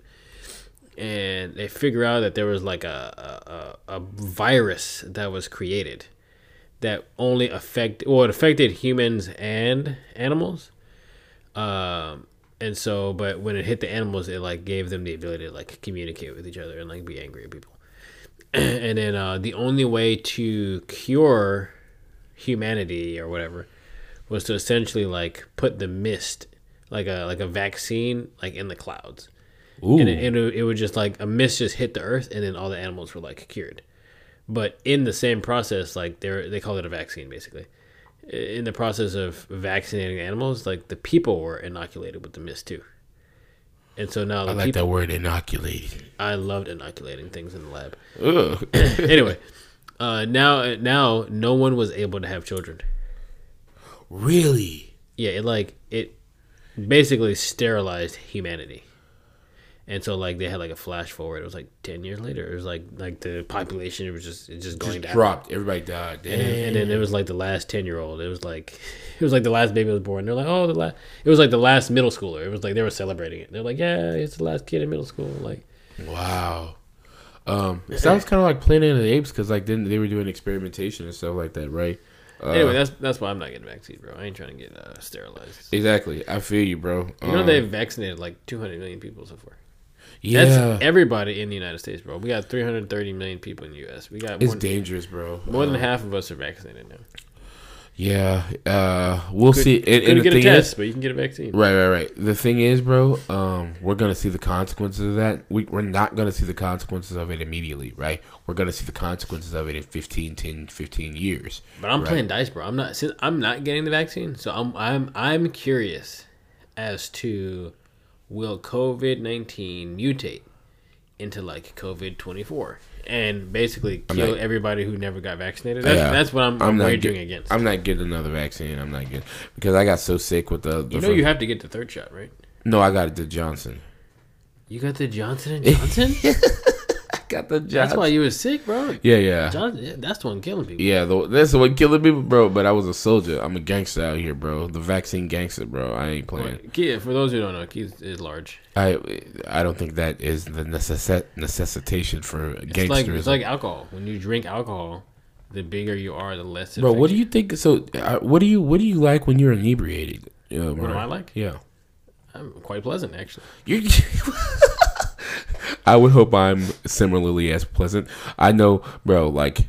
C: And they figure out that there was like a, a, a virus that was created that only affect well it affected humans and animals. Um and so but when it hit the animals it like gave them the ability to like communicate with each other and like be angry at people and then uh the only way to cure humanity or whatever was to essentially like put the mist like a like a vaccine like in the clouds.
B: Ooh.
C: and it, it, would- it would just like a mist just hit the earth and then all the animals were like cured. But in the same process like they they call it a vaccine basically. In the process of vaccinating animals like the people were inoculated with the mist too and so now
B: I like
C: people
B: that word inoculated.
C: i loved inoculating things in the lab anyway uh now now no one was able to have children
B: really?
C: yeah it like it basically sterilized humanity and so like they had like a flash forward it was like 10 years later it was like like the population was just it just going
B: Just
C: down
B: dropped. Everybody died. Damn.
C: and then it was like the last 10 year old it was like it was like the last baby was born they're like oh the last it was like the last middle schooler it was like they were celebrating it they're like yeah it's the last kid in middle school like
B: Wow. Um, it sounds kind of like Planet of the Apes because like then they were doing experimentation and stuff like that, right? Uh,
C: anyway that's that's why i'm not getting vaccine bro i ain't trying to get uh, sterilized
B: exactly. I feel you, bro.
C: you know
B: Um,
C: they've vaccinated like 200 million people so far
B: yeah,
C: That's everybody in the United States, bro. We got 330 million people in the U.S. We got
B: it's
C: more,
B: dangerous, bro.
C: more than
B: Um,
C: half of us are vaccinated now.
B: Yeah, uh, we'll
C: Could,
B: see. And, and
C: get a test,
B: is,
C: but you can get a vaccine.
B: right, right, right. The thing is, bro, um, we're gonna see the consequences of that. We, we're not gonna see the consequences of it immediately, right? We're gonna see the consequences of it in 15, 10, 15 years.
C: But I'm
B: Right.
C: playing dice, bro. I'm not I'm not getting the vaccine, so I'm I'm I'm curious as to will COVID nineteen mutate into like COVID twenty four and basically
B: I'm
C: kill
B: not-
C: everybody who never got vaccinated. That's,
B: Yeah.
C: that's what I'm, I'm,
B: not
C: wagering
B: get-
C: against.
B: I'm not getting another vaccine. I'm not getting because I got so sick with the. the
C: you know you have to get the third shot, right?
B: no, I got it the Johnson.
C: You got the Johnson and Johnson.
B: I got the Johnson.
C: that's why you were sick, bro.
B: Yeah, yeah.
C: Johnson, yeah, that's the one killing people.
B: Yeah, the, that's the one killing people, bro. But I was a soldier. I'm a gangster out here, bro. The vaccine gangster, bro. I ain't playing.
C: Keith, for those who don't know, Keith is large.
B: I I don't think that is the necess- necessitation for
C: It's like it's like alcohol. When you drink alcohol, the bigger you are, the less. It
B: bro, what do you think? So, uh, what do you what do you like when you're inebriated? Yeah,
C: What do I like?
B: Yeah,
C: I'm quite pleasant, actually.
B: you. I would hope I'm similarly as pleasant. I know, bro. Like,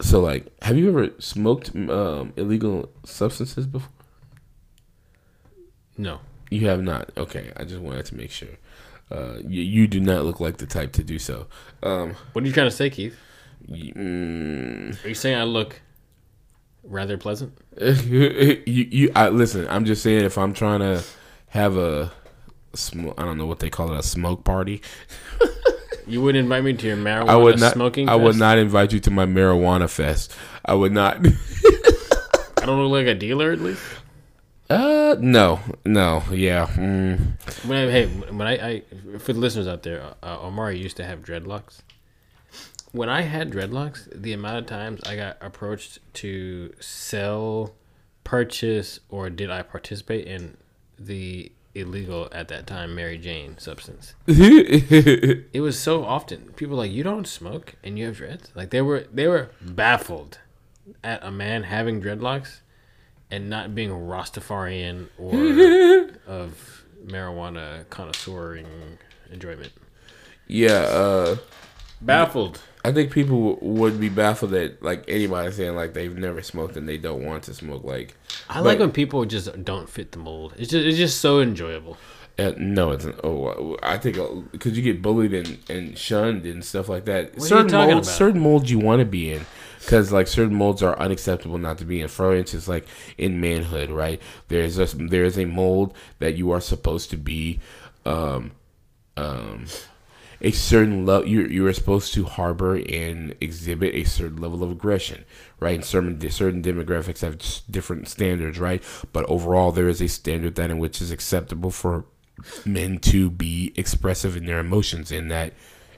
B: so, like, have you ever smoked um, illegal substances before?
C: No,
B: You have not. Okay, I just wanted to make sure. uh, you, you do not look like the type to do so. Um,
C: What are you trying to say, Keith?
B: mm,
C: Are you saying I look rather pleasant?
B: you, you, I listen. I'm just saying if I'm trying to have a, sm- I don't know what they call it, a smoke party.
C: You wouldn't invite me to your marijuana
B: I would not.
C: smoking.
B: I would not invite you to my marijuana fest. I would not.
C: I don't look like a dealer at least.
B: uh, no, no, yeah. Mm.
C: When I, hey, when I, I for the listeners out there, uh, Omari used to have dreadlocks. When I had dreadlocks, the amount of times I got approached to sell, purchase, or did I participate in the illegal at that time Mary Jane substance? It was so often. People like, "You don't smoke and you have dreads." Like they were they were baffled at a man having dreadlocks and not being Rastafarian or of marijuana connoisseuring enjoyment.
B: yeah. Uh,
C: Baffled.
B: I think people would be baffled at like anybody saying like they've never smoked and they don't want to smoke. Like,
C: I like when people just don't fit the mold. It's just it's just so enjoyable.
B: uh, no, it's oh, I think because you get bullied and, and shunned and stuff like that.
C: you
B: certain molds,
C: about?
B: certain molds you want to be in. Because like certain molds are unacceptable not to be in. For instance, like in manhood, right? There's a, there is a mold that you are supposed to be, um, um, a certain level. You you are supposed to harbor and exhibit a certain level of aggression, right? And certain certain demographics have different standards, right? But overall, there is a standard that in which is acceptable for men to be expressive in their emotions, and that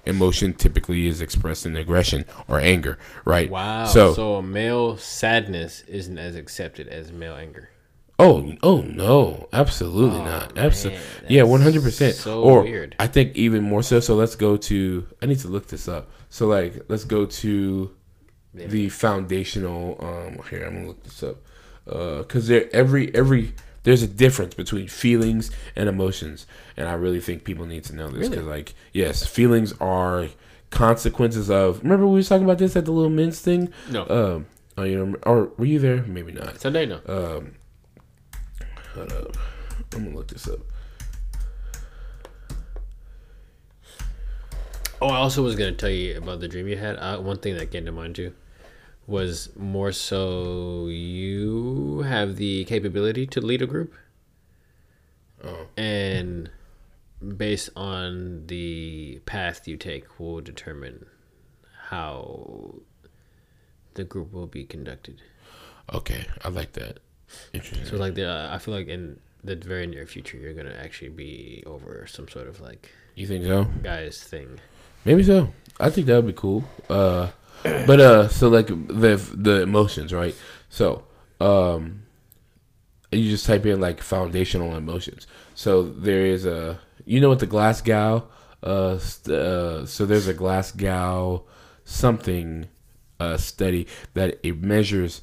B: emotion typically is expressed in aggression or anger, right?
C: Wow.
B: So,
C: So, a male sadness isn't as accepted as male anger.
B: Oh, oh no, absolutely not. Absolutely, yeah, one hundred percent.
C: so
B: Or
C: weird.
B: I think even more so. So let's go to. I need to look this up. So like, let's go to the foundational. Um, here I'm gonna look this up Uh, because there every every there's a difference between feelings and emotions, and I really think people need to know this because like yes, feelings are consequences of. Remember we was talking about this at the little men's thing.
C: No.
B: Um. Oh, you know, or were you there? Maybe not.
C: Sunday, no.
B: Um, hold up. I'm gonna look this up.
C: Oh, I also was gonna tell you about the dream you had. Uh, one thing that came to mind too was more so you have the capability to lead a group,
B: Oh.
C: and based on the path you take will determine how the group will be conducted.
B: Okay, I like that. Interesting.
C: So like the I feel like in the very near future you're gonna actually be over some sort of like
B: you think so?
C: guys thing.
B: Maybe so. I think that would be cool. Uh, but uh, so like the the emotions, right? So um, you just type in like foundational emotions. So there is a, you know what the Glasgow, uh, st- uh so there's a Glasgow something uh study that it measures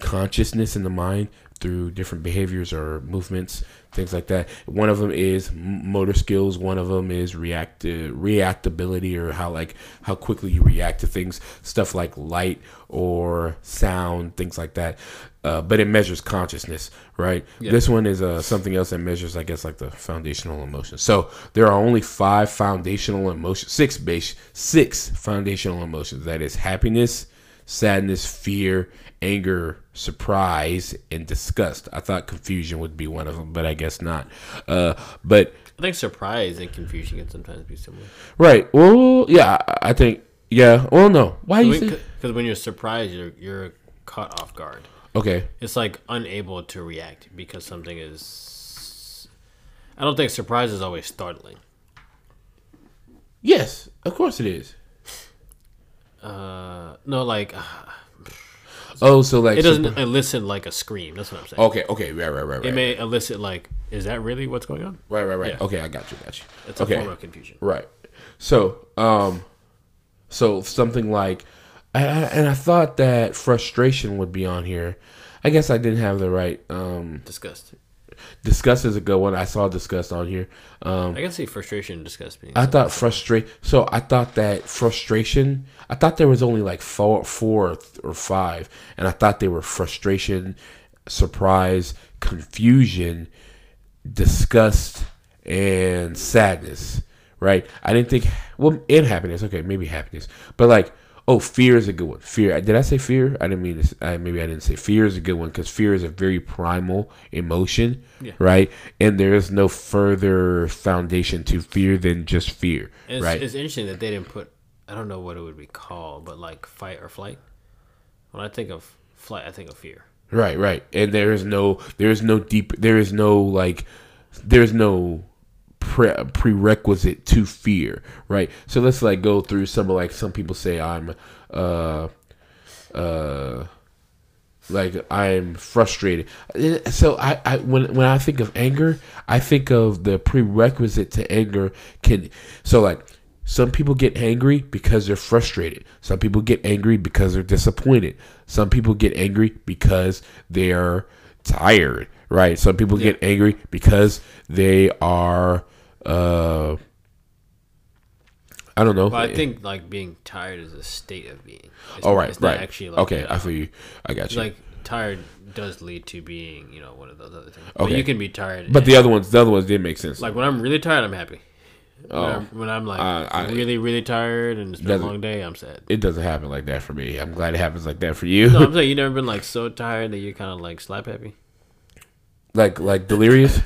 B: consciousness in the mind through different behaviors or movements, things like that. One of them is motor skills. One of them is react reactability or how like how quickly you react to things, stuff like light or sound, things like that. Uh, but it measures consciousness, right? This one is uh, something else that measures, I guess, like the foundational emotions. So there are only five foundational emotions, six base, six foundational emotions. That is happiness, sadness, fear, anger, surprise, and disgust. I thought confusion would be one of them, but I guess not. Uh, but
C: I think surprise and confusion can sometimes be similar.
B: right, well, yeah, I think, yeah. Well, no, why you?
C: Because when you're surprised, you're you're caught off guard.
B: Okay,
C: It's like unable to react because something is. I don't think surprise is always startling.
B: yes, of course it is.
C: Uh, no, like
B: Oh, so like
C: it doesn't
B: surpri-
C: elicit like a scream. That's what I'm saying.
B: Okay, okay, right, right, right, right,
C: It may elicit like, is that really what's going on?
B: right, right, right.
C: Yeah.
B: Okay, I got you, got you.
C: It's a
B: okay,
C: form of confusion.
B: Right. So, um, so something like, and I thought that frustration would be on here. I guess I didn't have the right. Um,
C: Disgust.
B: Disgust is a good one. I saw disgust on here. Um,
C: I can see frustration and disgust being.
B: I thought frustrate. So I thought that frustration. I thought there was only like four, four or five, and I thought they were frustration, surprise, confusion, disgust, and sadness. right? I didn't think well, and happiness. Okay, maybe happiness, but like. Oh, fear is a good one. Fear. Did I say fear? I didn't mean to. I, maybe I didn't say fear is a good one because fear is a very primal emotion,
C: Yeah.
B: right? And there is no further foundation to fear than just fear,
C: It's,
B: right?
C: it's interesting that they didn't put. I don't know what it would be called, but like fight or flight. When I think of flight, I think of fear.
B: Right, right. And there is no there is no deep there is no like there's no pre- prerequisite to fear, right? So let's like go through some of like some people say I'm uh uh like I'm frustrated. So I, I when when I think of anger, I think of the prerequisite to anger can so like some people get angry because they're frustrated. Some people get angry because they're disappointed. Some people get angry because they're tired, right? Some people get angry because they are uh I don't know.
C: Well, I think like being tired is a state of being. It's,
B: All right,
C: it's
B: right.
C: actually like
B: okay, I feel you. I got you.
C: like tired does lead to being you know one of those other things.
B: Okay.
C: But you can be tired.
B: but
C: and-
B: the other ones, the other ones did make sense.
C: like when I'm really tired, I'm happy. When,
B: Oh.
C: I'm, when I'm like
B: Uh, I-
C: really really tired and it's been a long day, I'm sad.
B: it doesn't happen like that for me. I'm glad it happens like that for you.
C: No, I'm saying you never been like so tired that you're kind of like slap happy.
B: like like delirious.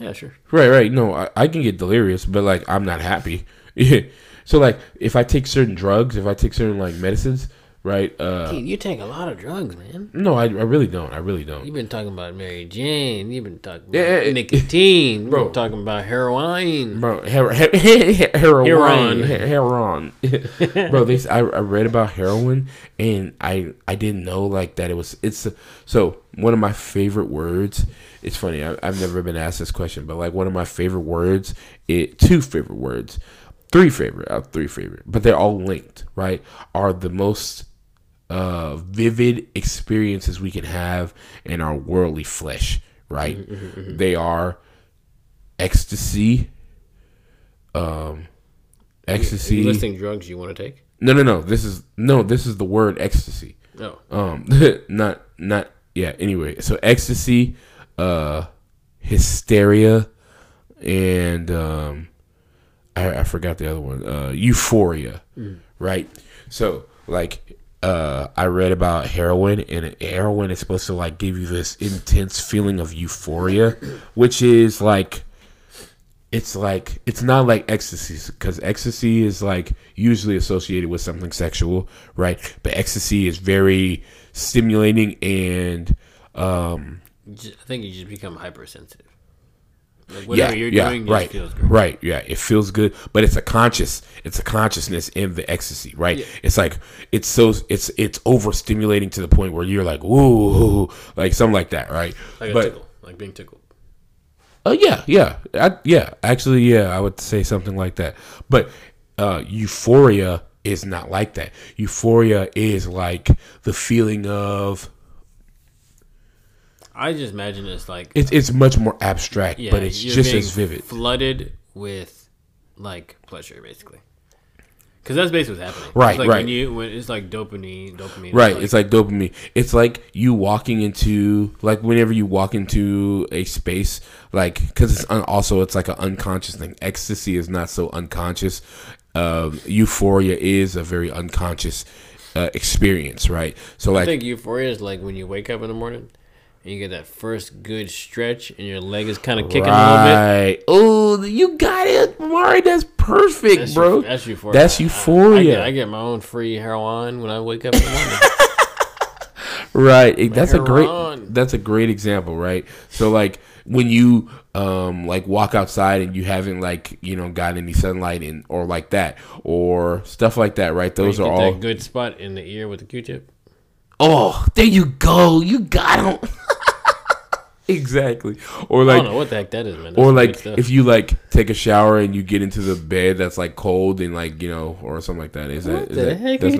C: Yeah, sure.
B: Right, right. No, I, I can get delirious, but like I'm not happy. So like if I take certain drugs, if I take certain like medicines, right? Uh
C: Dude, you take a lot of drugs, man.
B: no, I, I really don't. I really don't.
C: You've been talking about Mary Jane. You've been talking about
B: Yeah,
C: nicotine.
B: Bro.
C: Bro. talking about heroin.
B: Bro, her, her, heroin,
C: Heroin.
B: heroin, bro. This I, I read about heroin, and I I didn't know like that it was. It's so one of my favorite words. It's funny. I, I've never been asked this question, but like one of my favorite words, it two favorite words, three favorite, uh, three favorite, but they're all linked. Right? Are the most uh, vivid experiences we can have in our worldly flesh. Right? They are ecstasy. Um, ecstasy.
C: You listing drugs you want to take?
B: No, no, no. This is no. This is the word ecstasy.
C: No.
B: Um, not not yeah. Anyway, so ecstasy, uh, hysteria, and um, I, I forgot the other one. Uh, euphoria, right? So like. Uh, I read about heroin, and heroin is supposed to like give you this intense feeling of euphoria, which is like it's like it's not like ecstasy because ecstasy is like usually associated with something sexual right but ecstasy is very stimulating and um
C: I think you just become hypersensitive. Like
B: yeah
C: you're
B: yeah
C: doing,
B: right
C: feels good.
B: right yeah it feels good but it's a conscious it's a consciousness in the ecstasy right it's like it's so it's it's overstimulating to the point where you're like whoa like something like that right
C: Like a
B: but
C: tickle, like being tickled.
B: Oh yeah, yeah, I, yeah. Actually, yeah, I would say something like that. But uh, euphoria is not like that. Euphoria is like the feeling of
C: I just imagine it's like
B: it's it's much more abstract,
C: yeah,
B: but it's just as vivid.
C: flooded with like pleasure, basically. Because that's basically what's happening.
B: Right,
C: it's like
B: right.
C: When you, when it's like dopamine, dopamine.
B: Right, it's like dopamine. It's like you walking into like whenever you walk into a space, like because it's un- also it's like an unconscious thing. Ecstasy is not so unconscious. Um, euphoria is a very unconscious uh, experience, right? So
C: I
B: like
C: think euphoria is like when you wake up in the morning and you get that first good stretch and your leg is kind of kicking a little bit.
B: Right. Oh, you got it, Mari. That's perfect,
C: That's
B: bro.
C: that's euphoria.
B: That's
C: I- I,
B: euphoria.
C: get, I get my own free heroin when I wake up in the morning.
B: right. It- That's a great. That's a great example, right? So like when you um like walk outside and you haven't like you know got any sunlight and or like that or stuff like that, right? Those are all.
C: that good spot in the ear with the Q-tip.
B: Oh, there you go. You got them. Exactly. Or like, I
C: don't know what the heck that is, man. That's
B: or like if you like take a shower and you get into the bed that's like cold and like you know or something like that is that
C: What
B: is
C: the
B: that
C: heck
B: that's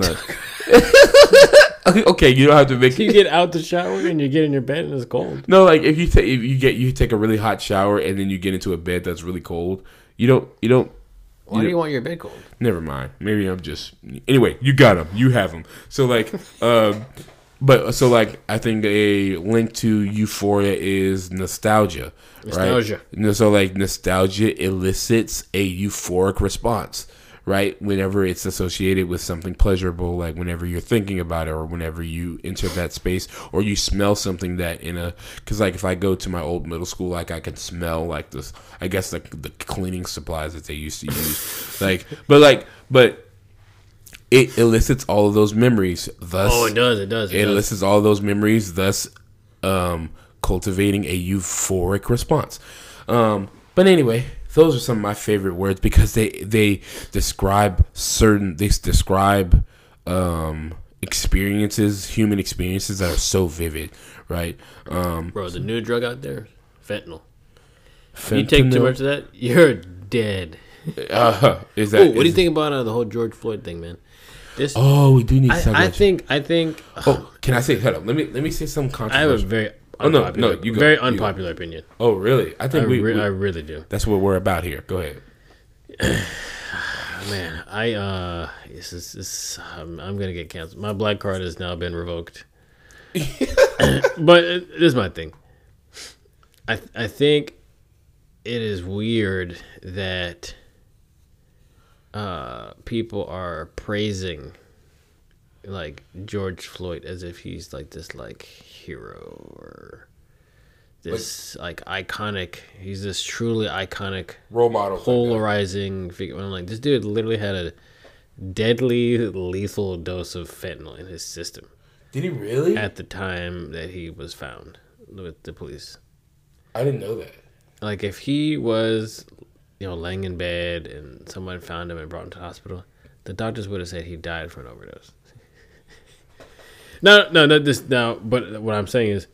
B: not okay you don't have to make
C: you get out the shower and you get in your bed and it's cold.
B: no like if you take if you get you take a really hot shower and then you get into a bed that's really cold you don't you don't
C: Why
B: you
C: do you want your bed cold?
B: never mind maybe i'm just anyway you got them you have them so like um But uh, so like I think a link to euphoria is nostalgia.
C: Nostalgia.
B: Right? So like nostalgia elicits a euphoric response, right? Whenever it's associated with something pleasurable, like whenever you're thinking about it or whenever you enter that space or you smell something that in a cuz like if I go to my old middle school like I can smell like this I guess like the cleaning supplies that they used to use. like but like but it elicits all of those memories. Thus,
C: Oh, it does. It does. It,
B: it
C: does.
B: elicits all those memories, thus um, cultivating a euphoric response. Um, but anyway, those are some of my favorite words because they they describe certain they describe um, experiences, human experiences that are so vivid, right? Um,
C: Bro, the new drug out there, fentanyl. If you take too much of that, you're dead.
B: Uh, is that?
C: Ooh, what do you think about uh, the whole George Floyd thing, man?
B: Oh, we do need
C: I, I think, I think,
B: oh, can I say? Hold up. Let me let me say some controversial.
C: I have a very
B: Oh, no,
C: unpopular,
B: no, you go,
C: very
B: you go.
C: unpopular opinion.
B: oh, really? I
C: I,
B: think we,
C: re-
B: we-
C: I really do.
B: That's what we're about here. Go ahead.
C: Man, I uh, this is this. Um, I'm gonna get canceled. My black card has now been revoked. but uh, this is my thing. I I think it is weird that uh people are praising like George Floyd as if he's like this like hero or this like iconic. He's this truly iconic
B: Role model.
C: polarizing figure. I'm like, this dude literally had a deadly, lethal dose of fentanyl in his system
B: Did he really?
C: at the time that he was found with the police.
B: I didn't know that.
C: Like, if he was, you know, laying in bed and someone found him and brought him to the hospital, the doctors would have said he died from an overdose. no, no, not this now. But what I'm saying is,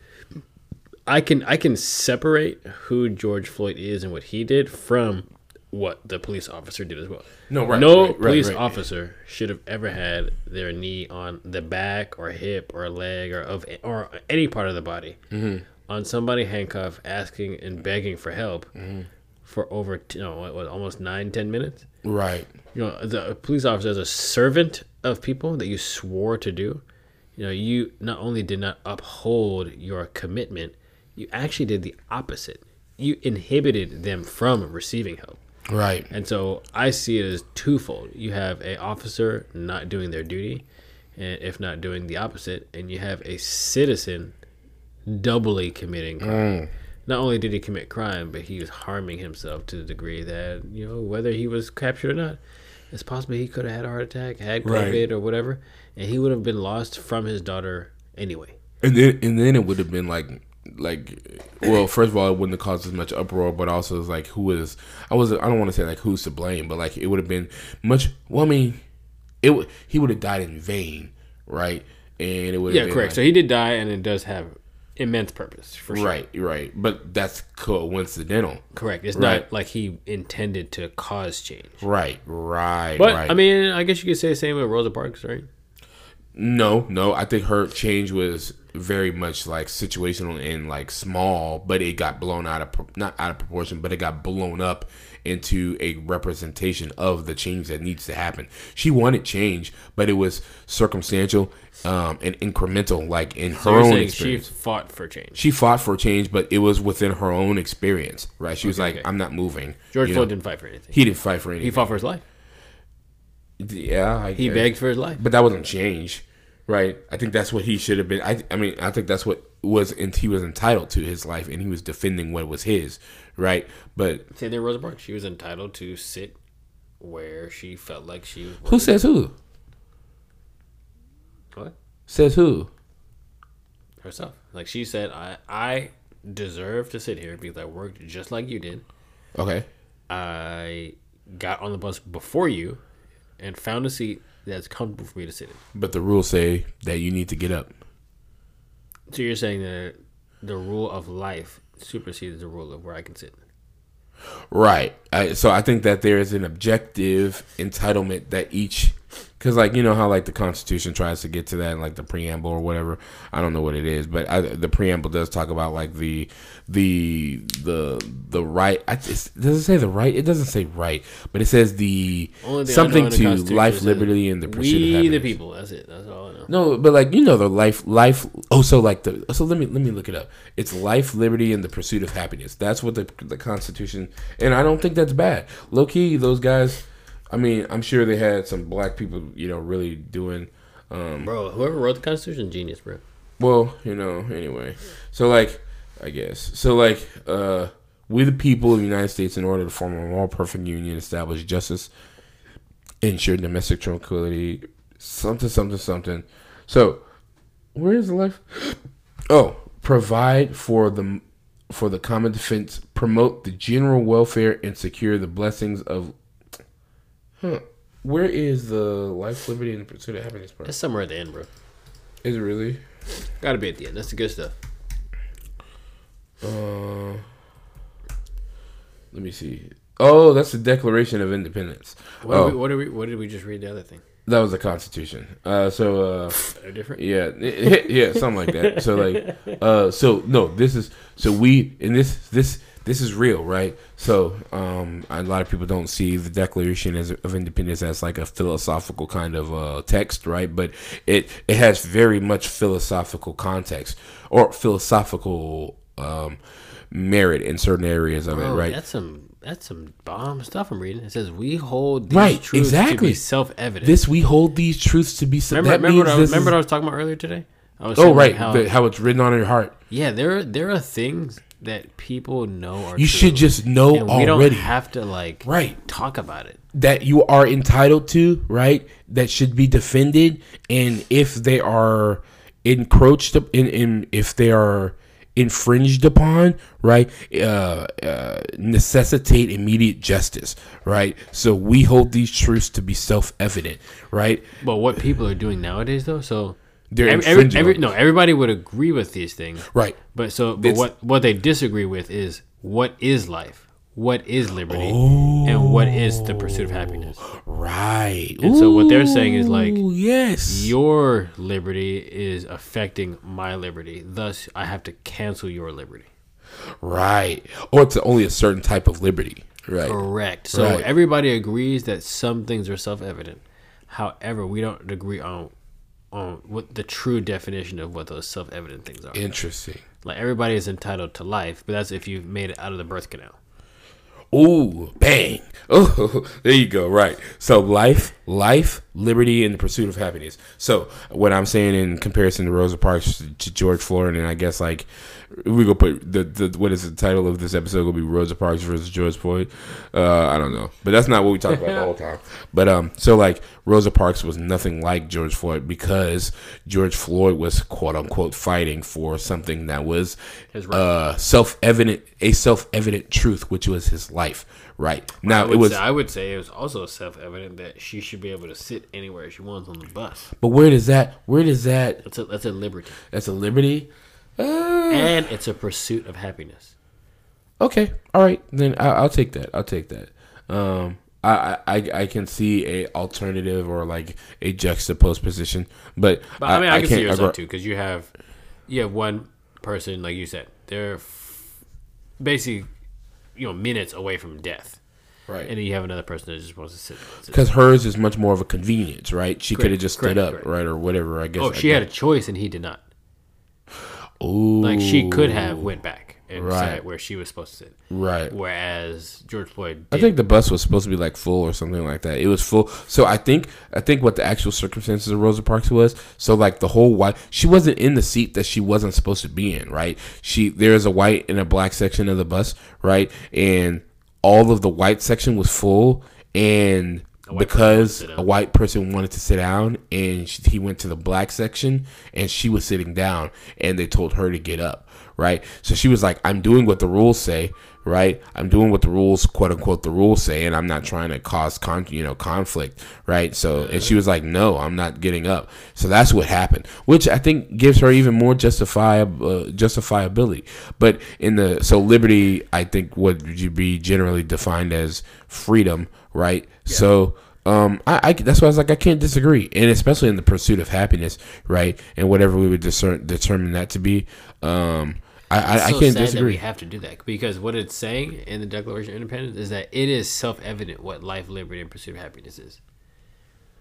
C: I can I can separate who George Floyd is and what he did from what the police officer did as well.
B: No, right,
C: no
B: right, right,
C: police
B: right.
C: officer should have ever had their knee on the back or hip or leg or of or any part of the body
B: Mm-hmm.
C: on somebody handcuffed, asking and begging for help
B: Mm-hmm.
C: For over you know what, what, almost nine ten minutes.
B: Right.
C: You know, the police officer as a servant of people that you swore to do. You know, you not only did not uphold your commitment, you actually did the opposite. You inhibited them from receiving help.
B: Right.
C: And so I see it as twofold. You have a officer not doing their duty, and if not doing the opposite, and you have a citizen doubly committing crime. Mm. Not only did he commit crime, but he was harming himself to the degree that you know whether he was captured or not, it's possible he could have had a heart attack, had
B: Right.
C: COVID or whatever, and he would have been lost from his daughter anyway.
B: And then and then it would have been like like well, first of all, it wouldn't have caused as much uproar, but also it's like who is I was I don't want to say like who's to blame, but like it would have been much. Well, I mean, it he would have died in vain, right? And it would
C: Yeah,
B: have been
C: correct.
B: like-
C: so he did die, and it does have immense purpose for sure.
B: right, right. But that's coincidental.
C: Correct. It's
B: Right.
C: not like he intended to cause change.
B: Right, right,
C: But
B: right.
C: I mean, I guess you could say the same with Rosa Parks, right?
B: No, no. I think her change was very much like situational and like small, but it got blown out of not out of proportion, but it got blown up into a representation of the change that needs to happen. She wanted change, but it was circumstantial um, and incremental, like in
C: So
B: her own
C: experience. she fought for change.
B: She fought for change, but it was within her own experience, right? She was like,
C: okay.
B: "I'm not moving."
C: George
B: you
C: Floyd
B: know?
C: didn't fight for anything.
B: He didn't fight for anything.
C: He fought for his life.
B: Yeah, I
C: He begged for his life.
B: But that wasn't change, right? I think that's what he should have been. I, I mean, I think that's what was and he was entitled to his life, and he was defending what was his, right? But
C: Same thing, Rosa Parks. She was entitled to sit where she felt like she was.
B: who says who?
C: What?
B: Says who?
C: Herself. Like she said, I I deserve to sit here because I worked just like you did.
B: Okay,
C: I got on the bus before you and found a seat that's comfortable for me to sit in.
B: but the rules say that you need to get up.
C: So you're saying that the rule of life supersedes the rule of where I can sit.
B: Right. I, so I think that there is an objective entitlement that each because like you know how like the Constitution tries to get to that, and, like the preamble or whatever. I don't know what it is, but I, the preamble does talk about like the the the the right. I, does it say the right? It doesn't say right, but it says the
C: Only thing I know
B: something
C: in the
B: to life, liberty, and the pursuit of
C: We
B: happiness.
C: the people. That's it. That's all I know.
B: No, but like you know the life life oh so like the so let me let me look it up. It's life, liberty, and the pursuit of happiness. That's what the the Constitution and I don't think that's bad. Low key, those guys I mean, I'm sure they had some black people, you know, really doing um
C: Bro, whoever wrote the Constitution, genius, bro.
B: well, you know, anyway. So like I guess. So like uh we the people of the United States in order to form a more perfect union, establish justice, ensure domestic tranquility, something, something, something. So, where is the life? Oh, provide for the for the common defense, promote the general welfare, and secure the blessings of. Huh. Where is the life, liberty, and the pursuit of happiness part?
C: That's somewhere at the end, bro.
B: Is it really?
C: Gotta be at the end. That's the good stuff.
B: Uh, let me see. Oh, that's the Declaration of Independence.
C: What,
B: oh,
C: did we, what did we? What did we just read? The other thing.
B: that was the Constitution. Uh, so uh,
C: They're different.
B: Yeah, yeah, something like that. So like, uh, so no, this is so we in this this this is real, right? So um, a lot of people don't see the Declaration of Independence as like a philosophical kind of uh, text, right? But it it has very much philosophical context or philosophical um, merit in certain areas of
C: Bro,
B: it, right?
C: That's some. That's some bomb stuff I'm reading. It says we hold these
B: Right,
C: truths to
B: exactly.
C: be self-evident.
B: This we hold these truths to be.
C: remember,
B: that
C: remember, what I, was- remember
B: is-
C: what I was talking about earlier today? I was
B: oh right,
C: how,
B: the- how it's written on your heart.
C: yeah, there there are things that people know are.
B: You should just know
C: and we
B: already.
C: don't have to like
B: Right.
C: talk about it.
B: that you are entitled to, right? That should be defended, and if they are encroached in, in if they are infringed upon, right? Uh, uh, necessitate immediate justice, right? So we hold these truths to be self-evident, right?
C: But what people are doing nowadays, though, so
B: They're
C: every, every, every- no, everybody would agree with these things,
B: Right.
C: But so, but
B: It's-
C: what what they disagree with is what is life, what is liberty, and what is the pursuit of happiness.
B: Right.
C: And so what they're saying is like,
B: yes.
C: Your liberty is affecting my liberty. Thus, I have to cancel your liberty.
B: right. Or it's only a certain type of liberty. Right.
C: Correct. So
B: Right.
C: everybody agrees that some things are self-evident. However, we don't agree on on what the true definition of what those self-evident things are.
B: Interesting.
C: Like everybody is entitled to life, but that's if you've made it out of the birth canal.
B: Ooh, bang. Oh, there you go. Right. So life, life, liberty, and the pursuit of happiness. So what I'm saying in comparison to Rosa Parks to George Floyd, and I guess like we go put the, the what is the title of this episode will be Rosa Parks versus George Floyd. Uh, I don't know, but that's not what we talk about the whole time. But um, so like Rosa Parks was nothing like George Floyd because George Floyd was quote unquote fighting for something that was uh self evident, a self evident truth, which was his life. Right now, it was.
C: say, I would say it was also self-evident that she should be able to sit anywhere she wants on the bus.
B: But where does that? Where does that?
C: That's a that's a liberty,
B: That's a liberty. Uh,
C: and it's a pursuit of happiness.
B: okay, all right. Then I, I'll take that. I'll take that. Um, I, I I can see a alternative or like a juxtaposed position, but,
C: But I, mean, I, can see
B: can't
C: yours too because you have you have one person like you said they're f- basically you know minutes away from death,
B: right?
C: and then you have another person that just wants to sit.
B: Because hers is much more of a convenience, right? She could have just stood up,
C: correct.
B: right, or whatever. I guess.
C: Oh,
B: I
C: she had a choice and he did not.
B: Ooh,
C: Like she could have went back and
B: Right.
C: sat where she was supposed to sit,
B: right.
C: whereas George Floyd.
B: I think the bus was supposed to be like full or something like that. It was full. So I think I think what the actual circumstances of Rosa Parks was. So like the whole white, she wasn't in the seat that she wasn't supposed to be in. Right? She there is a white and a black section of the bus. Right? And all of the white section was full, and
C: white person wanted to
B: because a white person wanted to sit down, and she, he went to the black section, and she was sitting down, and they told her to get up. Right? So she was like, "I'm doing what the rules say." right? I'm doing what the rules, quote unquote, the rules say, and I'm not trying to cause con, you know, conflict, right? So, and she was like, no, I'm not getting up. So that's what happened, which I think gives her even more justifiable uh, justifiability. But in the so liberty, I think would you be generally defined as freedom, right? So. um, I, I that's why I was like I can't disagree, and especially in the pursuit of happiness, right? And whatever we would discern, determine that to be, um, I, I, I can't disagree.
C: we have to do that because what it's saying in the Declaration of Independence is that it is self-evident what life, liberty, and pursuit of happiness is.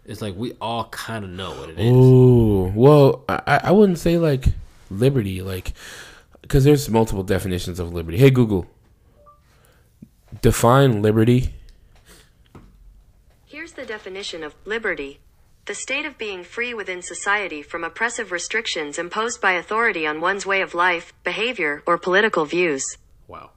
C: It's like we all kind of know what it is.
B: Ooh, well, I, I wouldn't say like liberty, like because there's multiple definitions of liberty. Hey Google, define liberty.
D: Here's the definition of liberty the state of being free within society from oppressive restrictions imposed by authority on one's way of life, behavior, or political views.
C: Wow,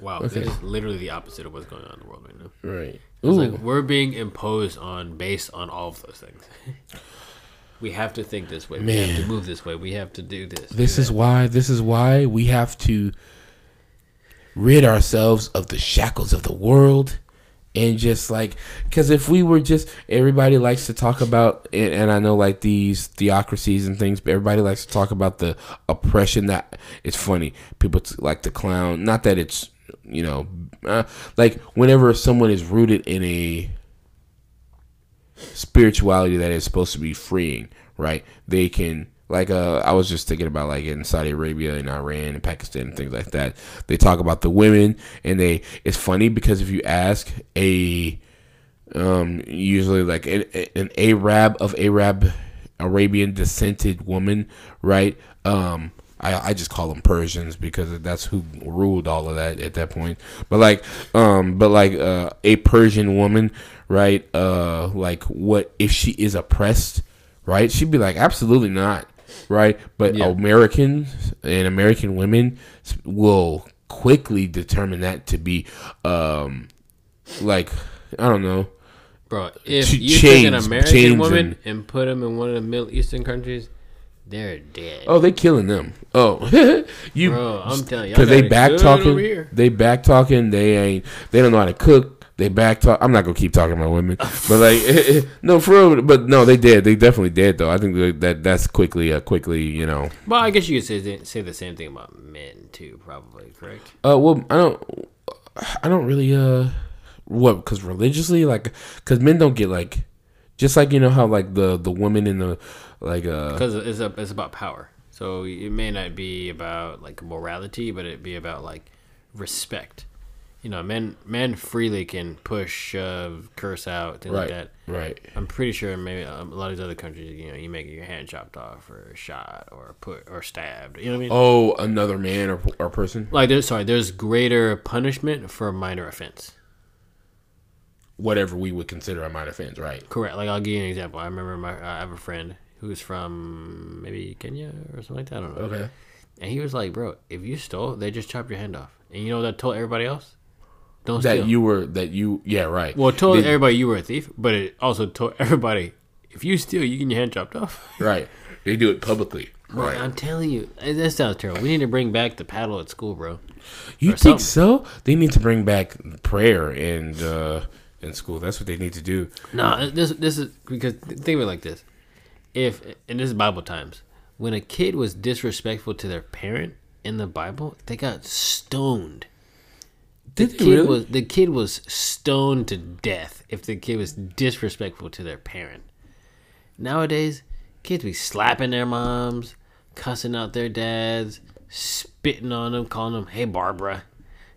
C: wow,
B: Okay.
C: this is literally the opposite of what's going on in the world right now.
B: Right.
C: It's
B: Ooh.
C: like we're being imposed on based on all of those things. we have to think this way. We have to move this way. We have to do this.
B: This
C: do
B: is why. This is why we have to rid ourselves of the shackles of the world, and just like because if we were just everybody likes to talk about, and, and I know like these theocracies and things, but everybody likes to talk about the oppression that it's funny. People t- like to clown. Not that it's you know uh, like whenever someone is rooted in a spirituality that is supposed to be freeing, right? They can like uh I was just thinking about like in Saudi Arabia and Iran and Pakistan and things like that. They talk about the women and they it's funny because if you ask a um usually like an, an Arab of Arab Arabian descended woman, right? Um I, I just call them Persians because that's who ruled all of that at that point. But like, um, but like uh, a Persian woman, right? Uh, like what if she is oppressed, right? She'd be like, absolutely not, right? But
C: Yeah.
B: Americans and American women will quickly determine that to be, um, like I don't know,
C: Bro, if
B: Ch-
C: you take an American
B: chains
C: woman
B: and-
C: and, put them in one of the Middle Eastern countries, they're dead.
B: Oh, they killing them. Oh, you.
C: Bro, I'm telling you,
B: because they
C: y'all got it
B: back talking. They back talking. They ain't. They don't know how to cook. They back talk. I'm not gonna keep talking about women, but like, no, for real. But no, they did. They definitely did, though. I think that, that that's quickly, uh, quickly, you know.
C: Well, I guess you could say say the same thing about men too, probably. Correct.
B: Uh, well, I don't. I don't really. Uh, what? Because religiously, like, because men don't get like, just like you know how like the the women in the like uh
C: Because it's a, it's about power. So it may not be about like morality, but it be about like respect. You know, men men freely can push, shove, curse out, things like
B: right,
C: that.
B: right.
C: I'm pretty sure maybe um, a lot of these other countries, you know, you may get your hand chopped off or shot or put or stabbed. You know what I mean?
B: Oh, another man or or person.
C: Like there's sorry, there's greater punishment for a minor offense.
B: Whatever we would consider a minor offense, right?
C: Correct. Like I'll give you an example. I remember my I have a friend who's from maybe Kenya or something like that. I don't know.
B: Okay.
C: And he was like, "Bro, if you stole, they just chopped your hand off." And you know what that told everybody else? Don't
B: that
C: steal.
B: you were that you yeah right
C: well, it told everybody you were a thief, but it also told everybody if you steal, you get your hand chopped off.
B: right they do it publicly right
C: I'm telling you, eh, that sounds terrible. We need to bring back the paddle at school, bro.
B: you
C: or
B: think so they need to bring back prayer and uh in school that's what they need to do
C: No, this this is because think of it like this: if and this is Bible times, when a kid was disrespectful to their parent in the Bible, they got stoned. The
B: Did they
C: kid
B: really?
C: was the kid was stoned to death if the kid was disrespectful to their parent. Nowadays, kids be slapping their moms, cussing out their dads, spitting on them, calling them "Hey Barbara,"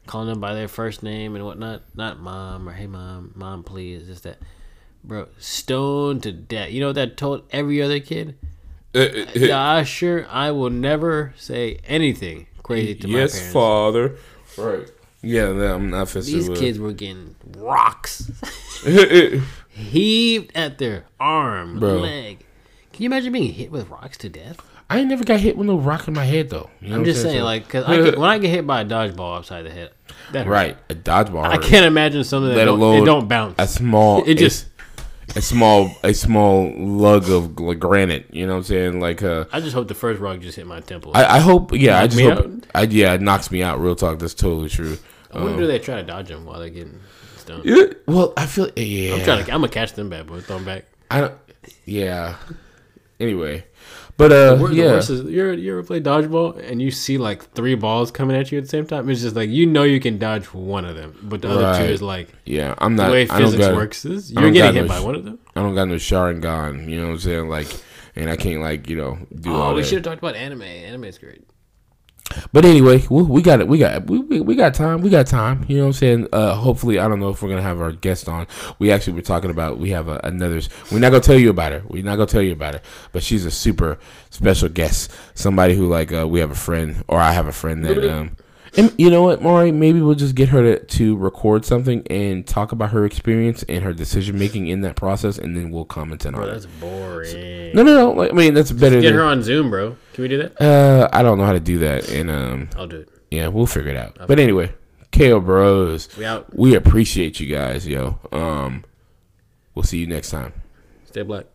C: calling them by their first name and whatnot. Not mom or "Hey mom, mom please," just that. Bro, stoned to death. You know what that told every other kid? Uh, uh, yeah, I sure I will never say anything crazy to my parents.
B: yes father right yeah i'm not offensive
C: These
B: with-
C: kids were getting rocks heaved at their arm,
B: Bro.
C: leg. Can you imagine being hit with rocks to death?
B: i ain't never got hit with no rock in my head though you know
C: I'm just saying,
B: So-
C: like, cause I get, when I get hit by a dodgeball upside the head, that hurts.
B: right a dodgeball
C: I can't imagine something that
B: let
C: don't,
B: alone
C: it don't bounce.
B: a small
C: It just-
B: a, a small a small lug of gl- granite you know what i'm saying like uh
C: I just hope the first rock just hit my temple.
B: I, I hope, yeah, I just hope,
C: out?
B: I yeah, it knocks me out. Real talk, that's totally true.
C: When do they try to dodge them while they're getting stoned?
B: Yeah, well, I feel, yeah,
C: I'm trying to. I'm gonna catch them bad boys. Throw them back.
B: I don't, yeah, Anyway, but uh,
C: The
B: yeah,
C: worst is you ever, you ever play dodgeball and you see like three balls coming at you at the same time? It's just like you know you can dodge one of them, but the other
B: Right.
C: two is like
B: yeah. I'm
C: the
B: not.
C: way
B: I don't
C: physics
B: got.
C: works is you're getting hit
B: no
C: by one of them.
B: I don't got no Sharingan. You know what I'm saying? Like, and I can't like you know do all
C: Oh, we should have talked about anime. Anime is great.
B: But anyway, we, we got it. We got we, we, we got time. We got time. You know what I'm saying? Uh, hopefully, I don't know if we're gonna have our guest on. We actually were talking about we have a, another. We're not gonna tell you about her. We're not gonna tell you about her. But she's a super special guest. Somebody who like uh, we have a friend, or I have a friend that um. And you know what, Maury? Maybe we'll just get her to, to record something and talk about her experience and her decision making in that process, and then we'll comment on
C: Bro,
B: it.
C: that's boring.
B: No, no, no. Like, I mean, that's better.
C: Get
B: than,
C: her on Zoom, bro. Can we do that?
B: Uh, I don't know how to do that, and um,
C: I'll do it.
B: yeah, we'll figure it out. But anyway, KO Bros,
C: We out.
B: we appreciate you guys, yo. Um, we'll see you next time.
C: Stay black.